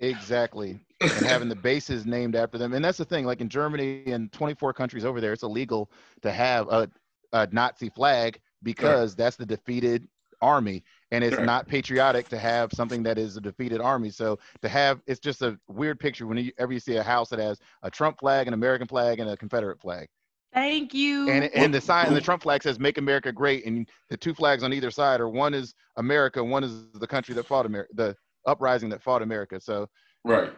Exactly and having the bases named after them. And that's the thing, like in Germany and 24 countries over there, it's illegal to have a, a Nazi flag because sure. that's the defeated army. And it's sure. not patriotic to have something that is a defeated army. So to have, it's just a weird picture whenever you see a house that has a Trump flag, an American flag, and a Confederate flag. Thank you. And and the sign and the Trump flag says "Make America Great," and the two flags on either side are one is America, one is the country that fought America, the uprising that fought America. So right.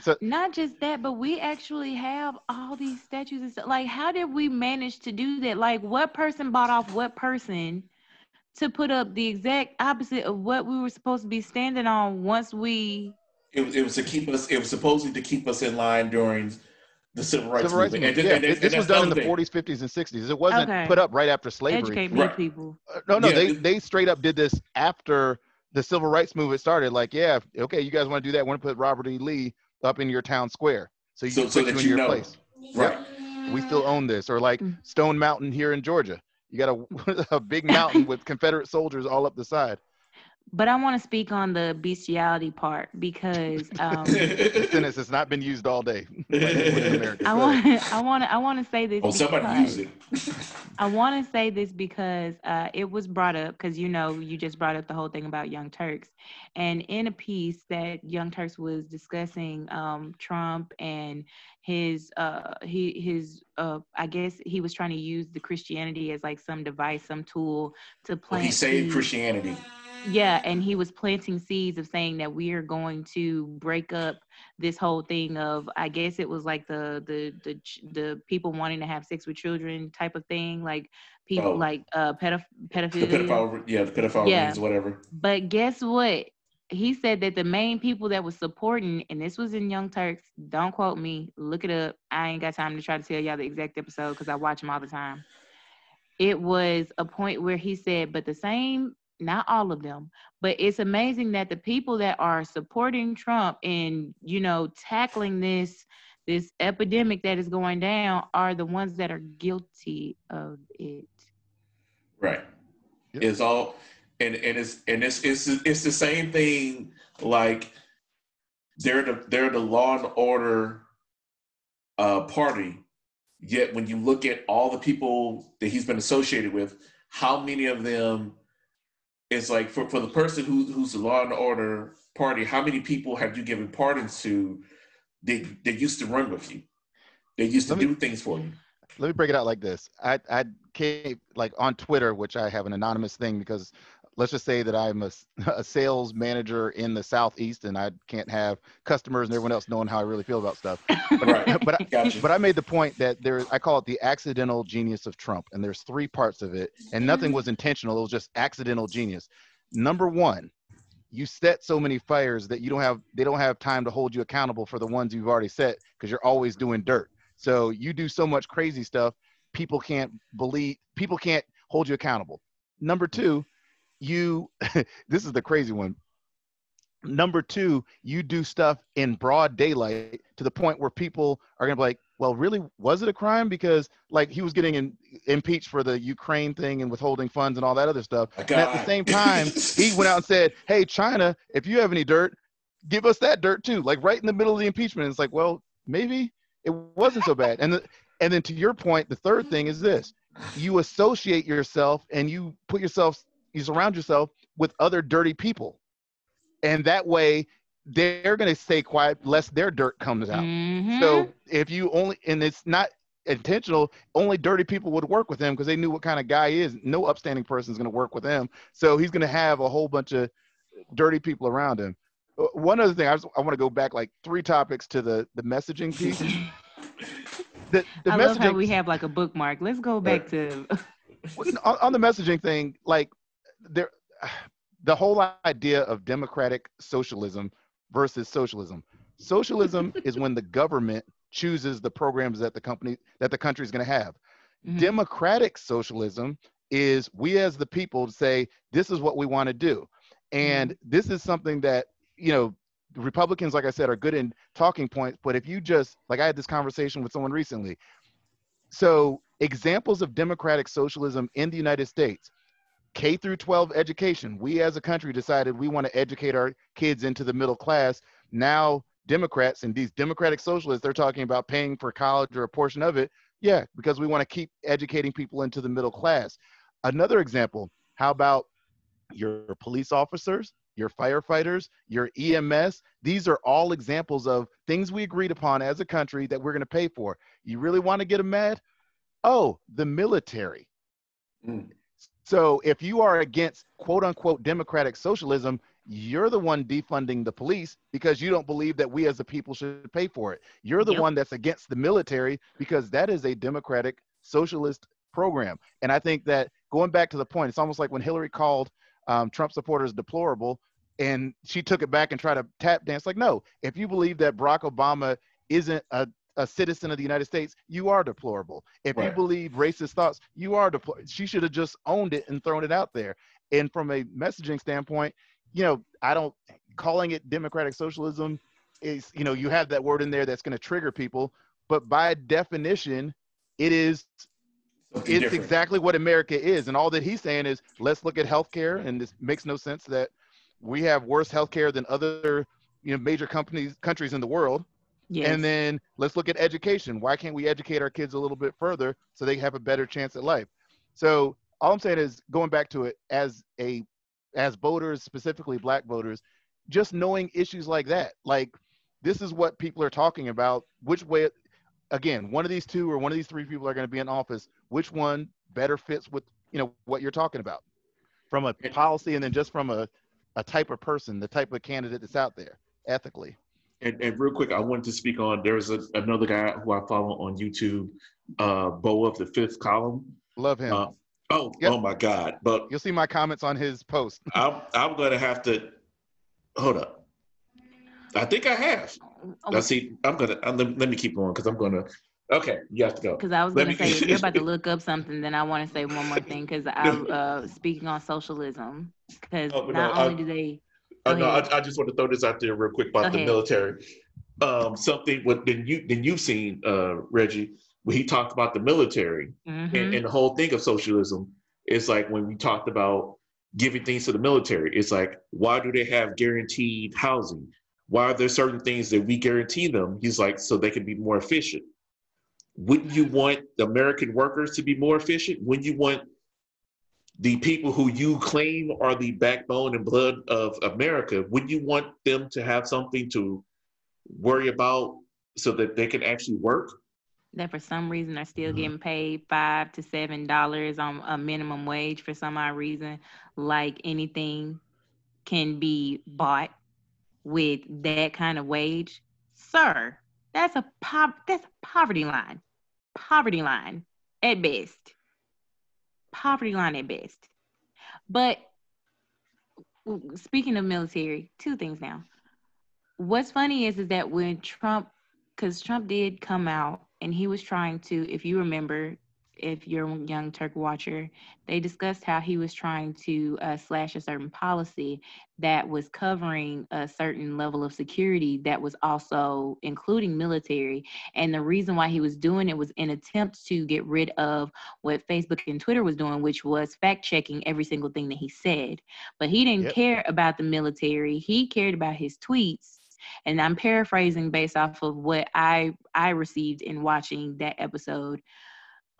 So not just that, but we actually have all these statues and stuff. Like, how did we manage to do that? Like, what person bought off what person to put up the exact opposite of what we were supposed to be standing on once we it, it was to keep us it was supposedly to keep us in line during the civil rights, Civil rights movement. movement. And, yeah, and- and this was done in the thing. 40s, 50s, and 60s. It wasn't Okay. put up right after slavery. Educate me, Right. people. Uh, no, no, Yeah, they they straight up did this after the civil rights movement started. Like, yeah, okay, you guys want to do that? Want to put Robert E. Lee up in your town square so you So, can so put you in you your know, place. right? We still own this. Or like Mm. Stone Mountain here in Georgia. You got a, a big mountain with Confederate soldiers all up the side. But I want to speak on the bestiality part because um, The sentence has not been used all day. like in America. I want I want to I want to say this. oh, somebody because- use it. I want to say this because uh, it was brought up because you know you just brought up the whole thing about Young Turks, and in a piece that Young Turks was discussing um, Trump and his uh, he his uh, I guess he was trying to use the Christianity as like some device, some tool to Well, he saved. Christianity. Yeah, and he was planting seeds of saying that we are going to break up this whole thing of I guess it was like the the the the people wanting to have sex with children type of thing, like people Oh. like uh pedoph- The pedophilia. pedophile, yeah, the pedophile Yeah. rings, whatever. But guess what? He said that the main people that was supporting, and this was in Young Turks. Don't quote me. Look it up. I ain't got time to try to tell y'all the exact episode because I watch them all the time. It was a point where he said, but the same, not all of them, but it's amazing that the people that are supporting Trump and you know tackling this this epidemic that is going down are the ones that are guilty of it. Right. Yep. It's all and and it's and it's it's it's the same thing like they're the they're the law and order uh party. Yet when you look at all the people that he's been associated with, how many of them it's like for, for the person who who's the law and order party, how many people have you given pardons to that, that used to run with you? They used to me- do things for you. let me break it out like this. I I came like on Twitter, which I have an anonymous thing because let's just say that I'm a sales manager in the southeast and I can't have customers and everyone else knowing how I really feel about stuff. Right. But I, Gotcha. but I made the point that there I call it the accidental genius of Trump, and there's three parts of it, and nothing mm. was intentional. It was just accidental genius. Number one, you set so many fires that you don't have they don't have time to hold you accountable for the ones you've already set because you're always doing dirt. So you do so much crazy stuff, people can't believe people can't hold you accountable. Number two, you this is the crazy one. Number two, you do stuff in broad daylight to the point where people are gonna be like, well, really, was it a crime? Because like he was getting in, impeached for the Ukraine thing and withholding funds and all that other stuff. And at the same time, he went out and said, Hey, China, if you have any dirt, give us that dirt too. Like right in the middle of the impeachment. It's like, well, maybe it wasn't so bad. And the, and then to your point, the third thing is this you associate yourself and you put yourself, you surround yourself with other dirty people. And that way they're going to stay quiet lest their dirt comes out. Mhm. So if you only, and it's not intentional, only dirty people would work with him because they knew what kind of guy he is. No upstanding person is going to work with him. So he's going to have a whole bunch of dirty people around him. Uh, One other thing, I, just, I want to go back like three topics to the, the messaging piece. The, the I love how we have like a bookmark. Let's go back to on, on the messaging thing, like there, the whole idea of democratic socialism versus socialism. Socialism is when the government chooses the programs that the company that the country is going to have. Mhm. Democratic socialism is we as the people say this is what we want to do, and this is something that you know Republicans, like I said, are good in talking points. But if you just like I had this conversation with someone recently, so examples of democratic socialism in the United States, K through 12 education. We as a country decided we want to educate our kids into the middle class. Now Democrats and these democratic socialists, they're talking about paying for college or a portion of it. Yeah, because we want to keep educating people into the middle class. Another example, how about your police officers, your firefighters, your EMS? These are all examples of things we agreed upon as a country that we're going to pay for. You really want to get them mad? Oh, the military. Mm. So if you are against quote unquote democratic socialism, you're the one defunding the police because you don't believe that we as a people should pay for it. You're the Yep. one that's against the military because that is a democratic socialist program. And I think that going back to the point, it's almost like when Hillary called um, Trump supporters deplorable and she took it back and tried to tap dance. Like, no, if you believe that Barack Obama isn't a a citizen of the United States, you are deplorable. If Right. you believe racist thoughts, you are deplorable. She should have just owned it and thrown it out there. And from a messaging standpoint, you know, I don't calling it democratic socialism is, you know, you have that word in there that's going to trigger people, but by definition, it is Something it's different. exactly what America is. And all that he's saying is let's look at healthcare. And this makes no sense that we have worse healthcare than other you know major companies countries in the world. Yes. And then let's look at education. Why can't we educate our kids a little bit further so they have a better chance at life? So all I'm saying is going back to it as a as voters, specifically black voters, just knowing issues like that. Like this is what people are talking about. Which way again, one of these two or one of these three people are going to be in office. Which one better fits with you know what you're talking about from a policy and then just from a, a type of person, the type of candidate that's out there ethically. And, and real quick, I wanted to speak on. There's a, another guy who I follow on YouTube, uh, Beau of the Fifth Column. Love him. Uh, oh, Yep. oh my God! But You'll see my comments on his post. I'm I'm gonna have to hold up. I think I have. Oh, Now see, I'm gonna I'm, let, let me keep going because I'm gonna. Okay, you have to go. Because I was Let gonna me- say, if you're about to look up something, then I want to say one more thing. Because I, uh, speaking on socialism, because Oh, not no, I- only do they, Uh, no. I, I just want to throw this out there real quick about Go the ahead. military. Um, something what then you then you've seen uh, Reggie when he talked about the military Mhm. and, and the whole thing of socialism. It's like when we talked about giving things to the military. It's like why do they have guaranteed housing? Why are there certain things that we guarantee them? He's like so they can be more efficient. Wouldn't you want the American workers to be more efficient? Wouldn't you want the people who you claim are the backbone and blood of America, would you want them to have something to worry about so that they can actually work? that for some reason are still Mhm. getting paid five to seven dollars on a minimum wage for some odd reason, like anything can be bought with that kind of wage, sir. That's a pop. That's a poverty line. Poverty line at best. Poverty line at best. But speaking of military, two things now. What's funny is is that when Trump because Trump did come out and he was trying to, if you remember, if you're a young Turk watcher, they discussed how he was trying to uh, slash a certain policy that was covering a certain level of security that was also including military. And the reason why he was doing it was in attempt to get rid of what Facebook and Twitter was doing, which was fact checking every single thing that he said. But he didn't Yep. care about the military. He cared about his tweets and I'm paraphrasing based off of what I I received in watching that episode.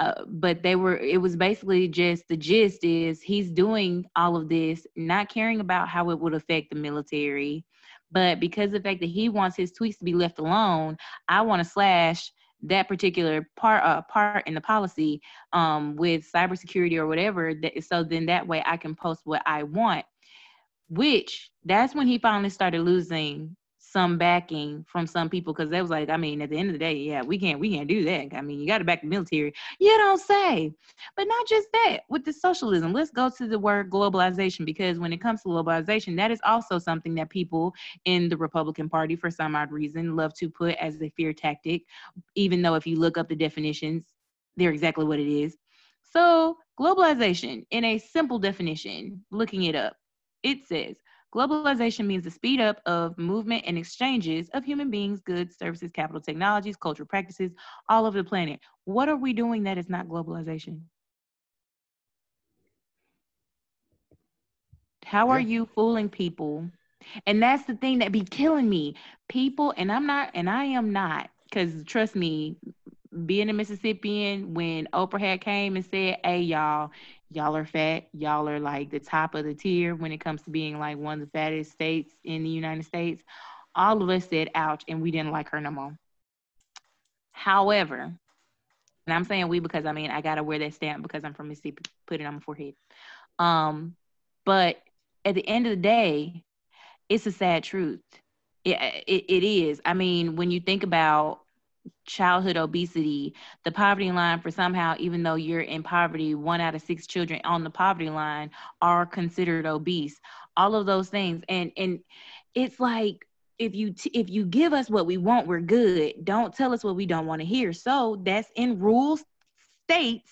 Uh, but they were it was basically just the gist is he's doing all of this not caring about how it would affect the military but because the fact that he wants his tweets to be left alone i want to slash that particular part uh, part in the policy um, with cybersecurity or whatever that, so then that way i can post what i want which that's when he finally started losing some backing from some people because they was like, I mean, at the end of the day, yeah, we can't we can't do that. I mean, you got to back the military. You don't say. But not just that. With the socialism, let's go to the word globalization because when it comes to globalization, that is also something that people in the Republican Party, for some odd reason, love to put as a fear tactic. Even though if you look up the definitions, they're exactly what it is. So globalization, in a simple definition, looking it up, it says Globalization means the speed up of movement and exchanges of human beings, goods, services, capital, technologies, cultural practices all over the planet. What are we doing that is not globalization? How are you fooling people? And that's the thing that be killing me. People, and I'm not, and I am not, because trust me, being a Mississippian, when Oprah had came and said, Hey, y'all, y'all are fat. Y'all are like the top of the tier when it comes to being like one of the fattest states in the United States. All of us said, ouch, and we didn't like her no more. However, and I'm saying we because I mean, I got to wear that stamp because I'm from Mississippi, put it on my forehead. Um, but at the end of the day, it's a sad truth. It, it, it is. I mean, when you think about childhood obesity, the poverty line for somehow, even though you're in poverty, one out of six children on the poverty line are considered obese. All of those things, and and it's like if you t- if you give us what we want, we're good. Don't tell us what we don't want to hear. So that's in rules states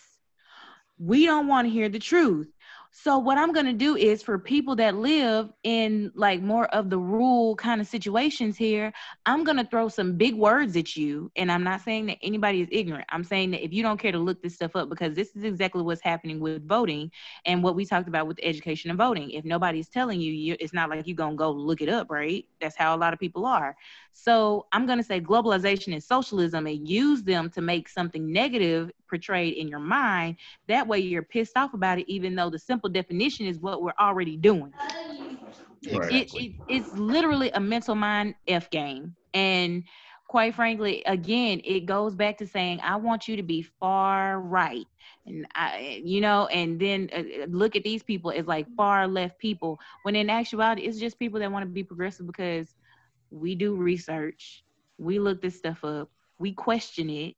we don't want to hear the truth. So what I'm going to do is for people that live in like more of the rural kind of situations here, I'm going to throw some big words at you and I'm not saying that anybody is ignorant. I'm saying that if you don't care to look this stuff up because this is exactly what's happening with voting and what we talked about with education and voting. If nobody's telling you, you it's not like you're going to go look it up, right? That's how a lot of people are. So I'm going to say globalization and socialism and use them to make something negative portrayed in your mind. That way you're pissed off about it, even though the simple definition is what we're already doing. Exactly. It, it, it's literally a mental mind F game. And quite frankly, again, it goes back to saying, I want you to be far right. And I, you know, and then uh, look at these people as like far left people, when in actuality, it's just people that want to be progressive because we do research, we look this stuff up, we question it.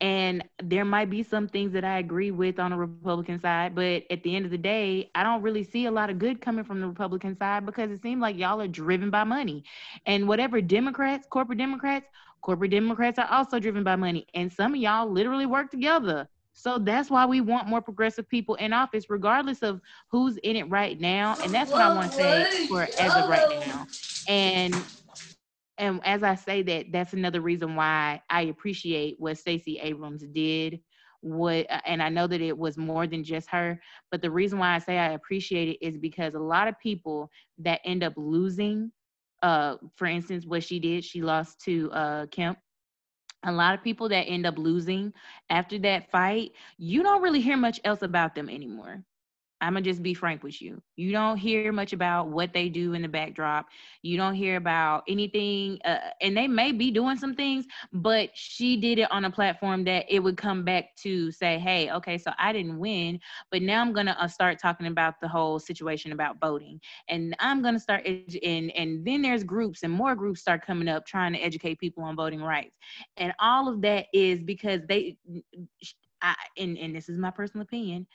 And there might be some things that I agree with on the Republican side, but at the end of the day, I don't really see a lot of good coming from the Republican side because it seems like y'all are driven by money. And whatever Democrats, corporate Democrats, corporate Democrats are also driven by money. And some of y'all literally work together. So that's why we want more progressive people in office, regardless of who's in it right now. And that's what I want to say for as of right now. And and as I say that, that's another reason why I appreciate what Stacey Abrams did. What and I know that it was more than just her, but the reason why I say I appreciate it is because a lot of people that end up losing, uh, for instance, what she did, she lost to uh, Kemp. A lot of people that end up losing after that fight, you don't really hear much else about them anymore. I'm gonna just be frank with you. You don't hear much about what they do in the backdrop. You don't hear about anything, uh, and they may be doing some things, but she did it on a platform that it would come back to say, "Hey, okay, so I didn't win, but now I'm gonna uh, start talking about the whole situation about voting, and I'm gonna start edu- and and then there's groups and more groups start coming up trying to educate people on voting rights, and all of that is because they, I, and and this is my personal opinion."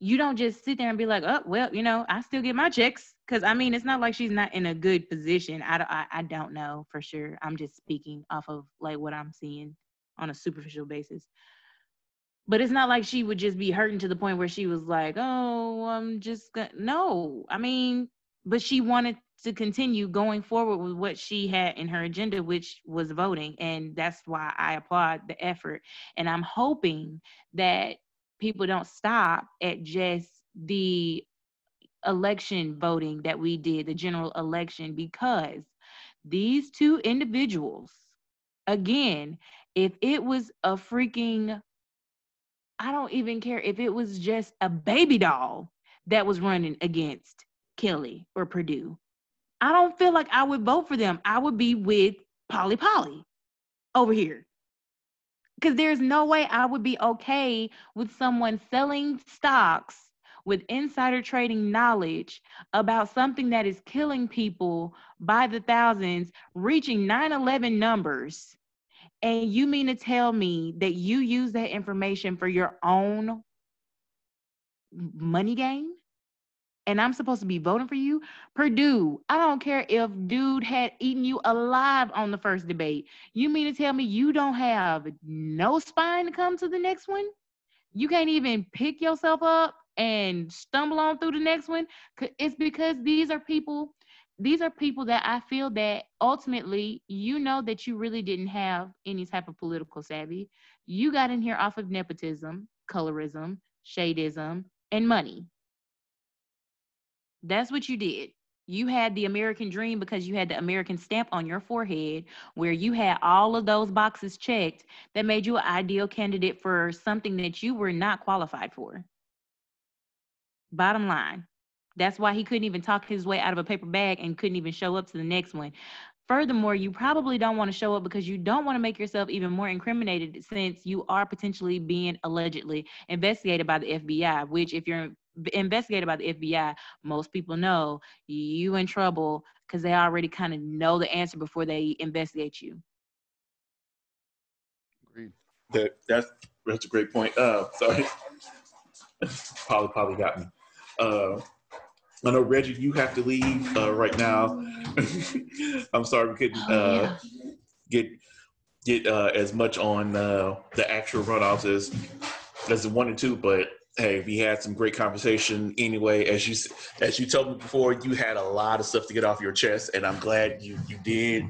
You don't just sit there and be like, oh, well, you know, I still get my checks. Cause I mean, it's not like she's not in a good position. I, I, I don't know for sure. I'm just speaking off of like what I'm seeing on a superficial basis. But it's not like she would just be hurting to the point where she was like, oh, I'm just gonna, no. I mean, but she wanted to continue going forward with what she had in her agenda, which was voting. And that's why I applaud the effort. And I'm hoping that people don't stop at just the election voting that we did, the general election, because these two individuals, again, if it was a freaking, I don't even care if it was just a baby doll that was running against Kelly or Perdue, I don't feel like I would vote for them. I would be with Polly Polly over here because there's no way I would be okay with someone selling stocks with insider trading knowledge about something that is killing people by the thousands, reaching 9 11 numbers. And you mean to tell me that you use that information for your own money gain? And I'm supposed to be voting for you, Perdue, I don't care if dude had eaten you alive on the first debate. You mean to tell me you don't have no spine to come to the next one? You can't even pick yourself up and stumble on through the next one? It's because these are people these are people that I feel that ultimately you know that you really didn't have any type of political savvy. You got in here off of nepotism, colorism, shadeism, and money that's what you did. You had the American dream because you had the American stamp on your forehead where you had all of those boxes checked that made you an ideal candidate for something that you were not qualified for. Bottom line. That's why he couldn't even talk his way out of a paper bag and couldn't even show up to the next one. Furthermore, you probably don't want to show up because you don't want to make yourself even more incriminated since you are potentially being allegedly investigated by the FBI, which, if you're investigated by the FBI, most people know you in trouble because they already kind of know the answer before they investigate you. Agreed. That, that's that's a great point. Uh, sorry, Polly Polly got me. Uh, I know Reggie, you have to leave uh, right now. I'm sorry we couldn't Oh, uh, yeah. get get uh, as much on uh, the actual runoffs as as the one and two, but hey, we had some great conversation anyway. As you as you told me before, you had a lot of stuff to get off your chest, and I'm glad you you did.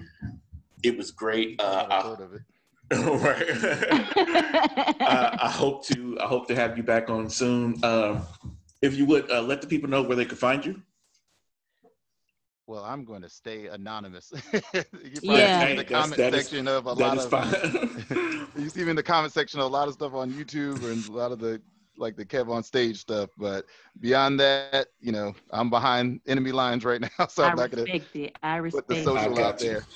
It was great. Uh, I, of it. right. uh, I hope to I hope to have you back on soon. Um, if you would uh, let the people know where they could find you. Well, I'm going to stay anonymous. you probably Yeah. see in the comment that is- section of a lot of. you see me in the comment section of a lot of stuff on YouTube and a lot of the like the Kev on stage stuff. But beyond that, you know, I'm behind enemy lines right now, so I I'm not gonna respect it. I put the social. I out you. there.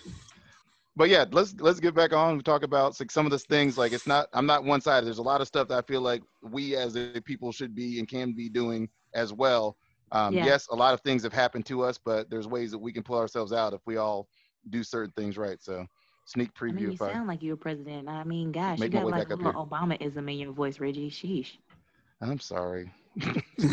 But yeah, let's let's get back on and talk about like some of the things. Like it's not I'm not one sided. There's a lot of stuff that I feel like we as a people should be and can be doing as well. Um, Yeah. Yes, a lot of things have happened to us, but there's ways that we can pull ourselves out if we all do certain things right. So sneak I mean, preview you if I sound like you're a president. I mean, gosh, you got like a little Obama-ism in your voice, Reggie. Sheesh. I'm sorry.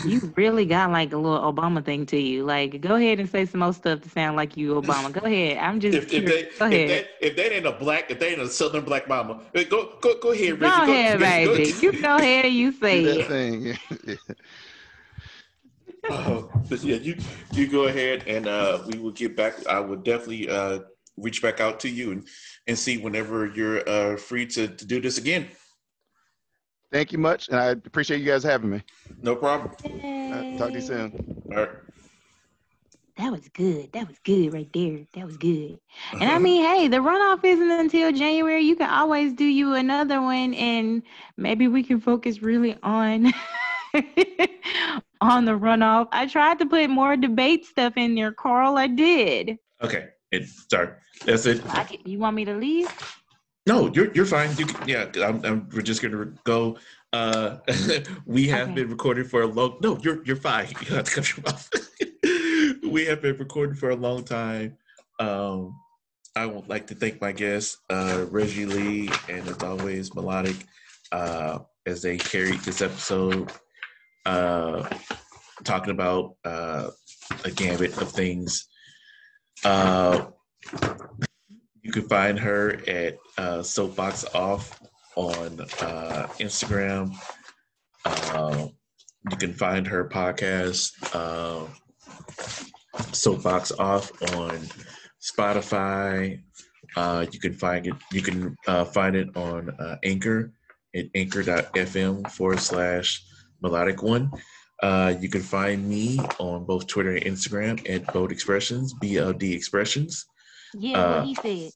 You really got like a little Obama thing to you. Like, go ahead and say some more stuff to sound like you Obama. Go ahead. I'm just if, if they go if ahead. that if that ain't a black if they ain't a southern black mama, eh, go go go ahead, Go ahead, go, baby. You go ahead and you say that it. thing. Uh, but yeah, you you go ahead and uh, we will get back. I will definitely uh, reach back out to you and, and see whenever you're uh, free to, to do this again. Thank you much, and I appreciate you guys having me. No problem. Uh, talk to you soon. All right. That was good. That was good right there. That was good. And I mean, hey, the runoff isn't until January. You can always do you another one, and maybe we can focus really on on the runoff. I tried to put more debate stuff in there, Carl. I did. okay. It's sorry. That's it. I can, you want me to leave? No, you're you're fine. You can, yeah, I'm, I'm, we're just gonna go. Uh, we have Okay. been recording for a long. No, you're you're fine. You have to cut your mouth. we have been recording for a long time. Um, I would like to thank my guests, uh, Reggie Lee, and as always, Melodic, uh, as they carried this episode, uh, talking about uh, a gambit of things. Uh, you can find her at uh, Soapbox Off on uh, Instagram. Uh, you can find her podcast, uh, Soapbox Off, on Spotify. Uh, you can find it. You can uh, find it on uh, Anchor at anchor.fm forward slash melodic one. You can find me on both Twitter and Instagram at Bold Expressions, BLD Expressions Yeah, Uh, what he said.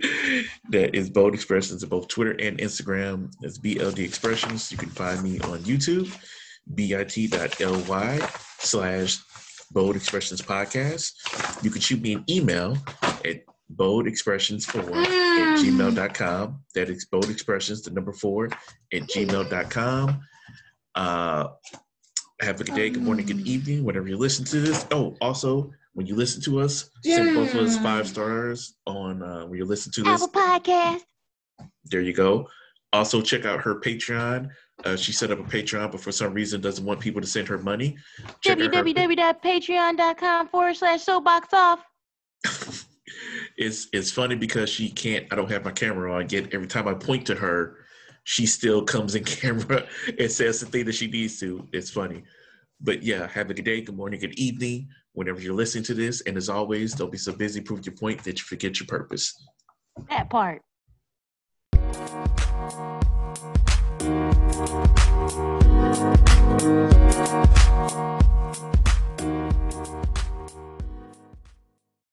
that is Bold Expressions on both Twitter and Instagram. That's BLD Expressions. You can find me on YouTube, bit.ly slash Bold Expressions Podcast. You can shoot me an email at boldexpressions4 at gmail.com. That is Bold Expressions, the number four, at gmail.com. Uh, have a good day, good morning, good evening, whenever you listen to this. Oh, also, when you listen to us, send both of us five stars on uh, when you listen to this. Apple Podcast. There you go. Also, check out her Patreon. Uh, she set up a Patreon, but for some reason doesn't want people to send her money. Check out her- www.patreon.com forward slash soapbox off. it's it's funny because she can't. I don't have my camera on yet. Every time I point to her, she still comes in camera and says the thing that she needs to. It's funny, but yeah. Have a good day, good morning, good evening, whenever you're listening to this. And as always, don't be so busy proving your point that you forget your purpose. That part.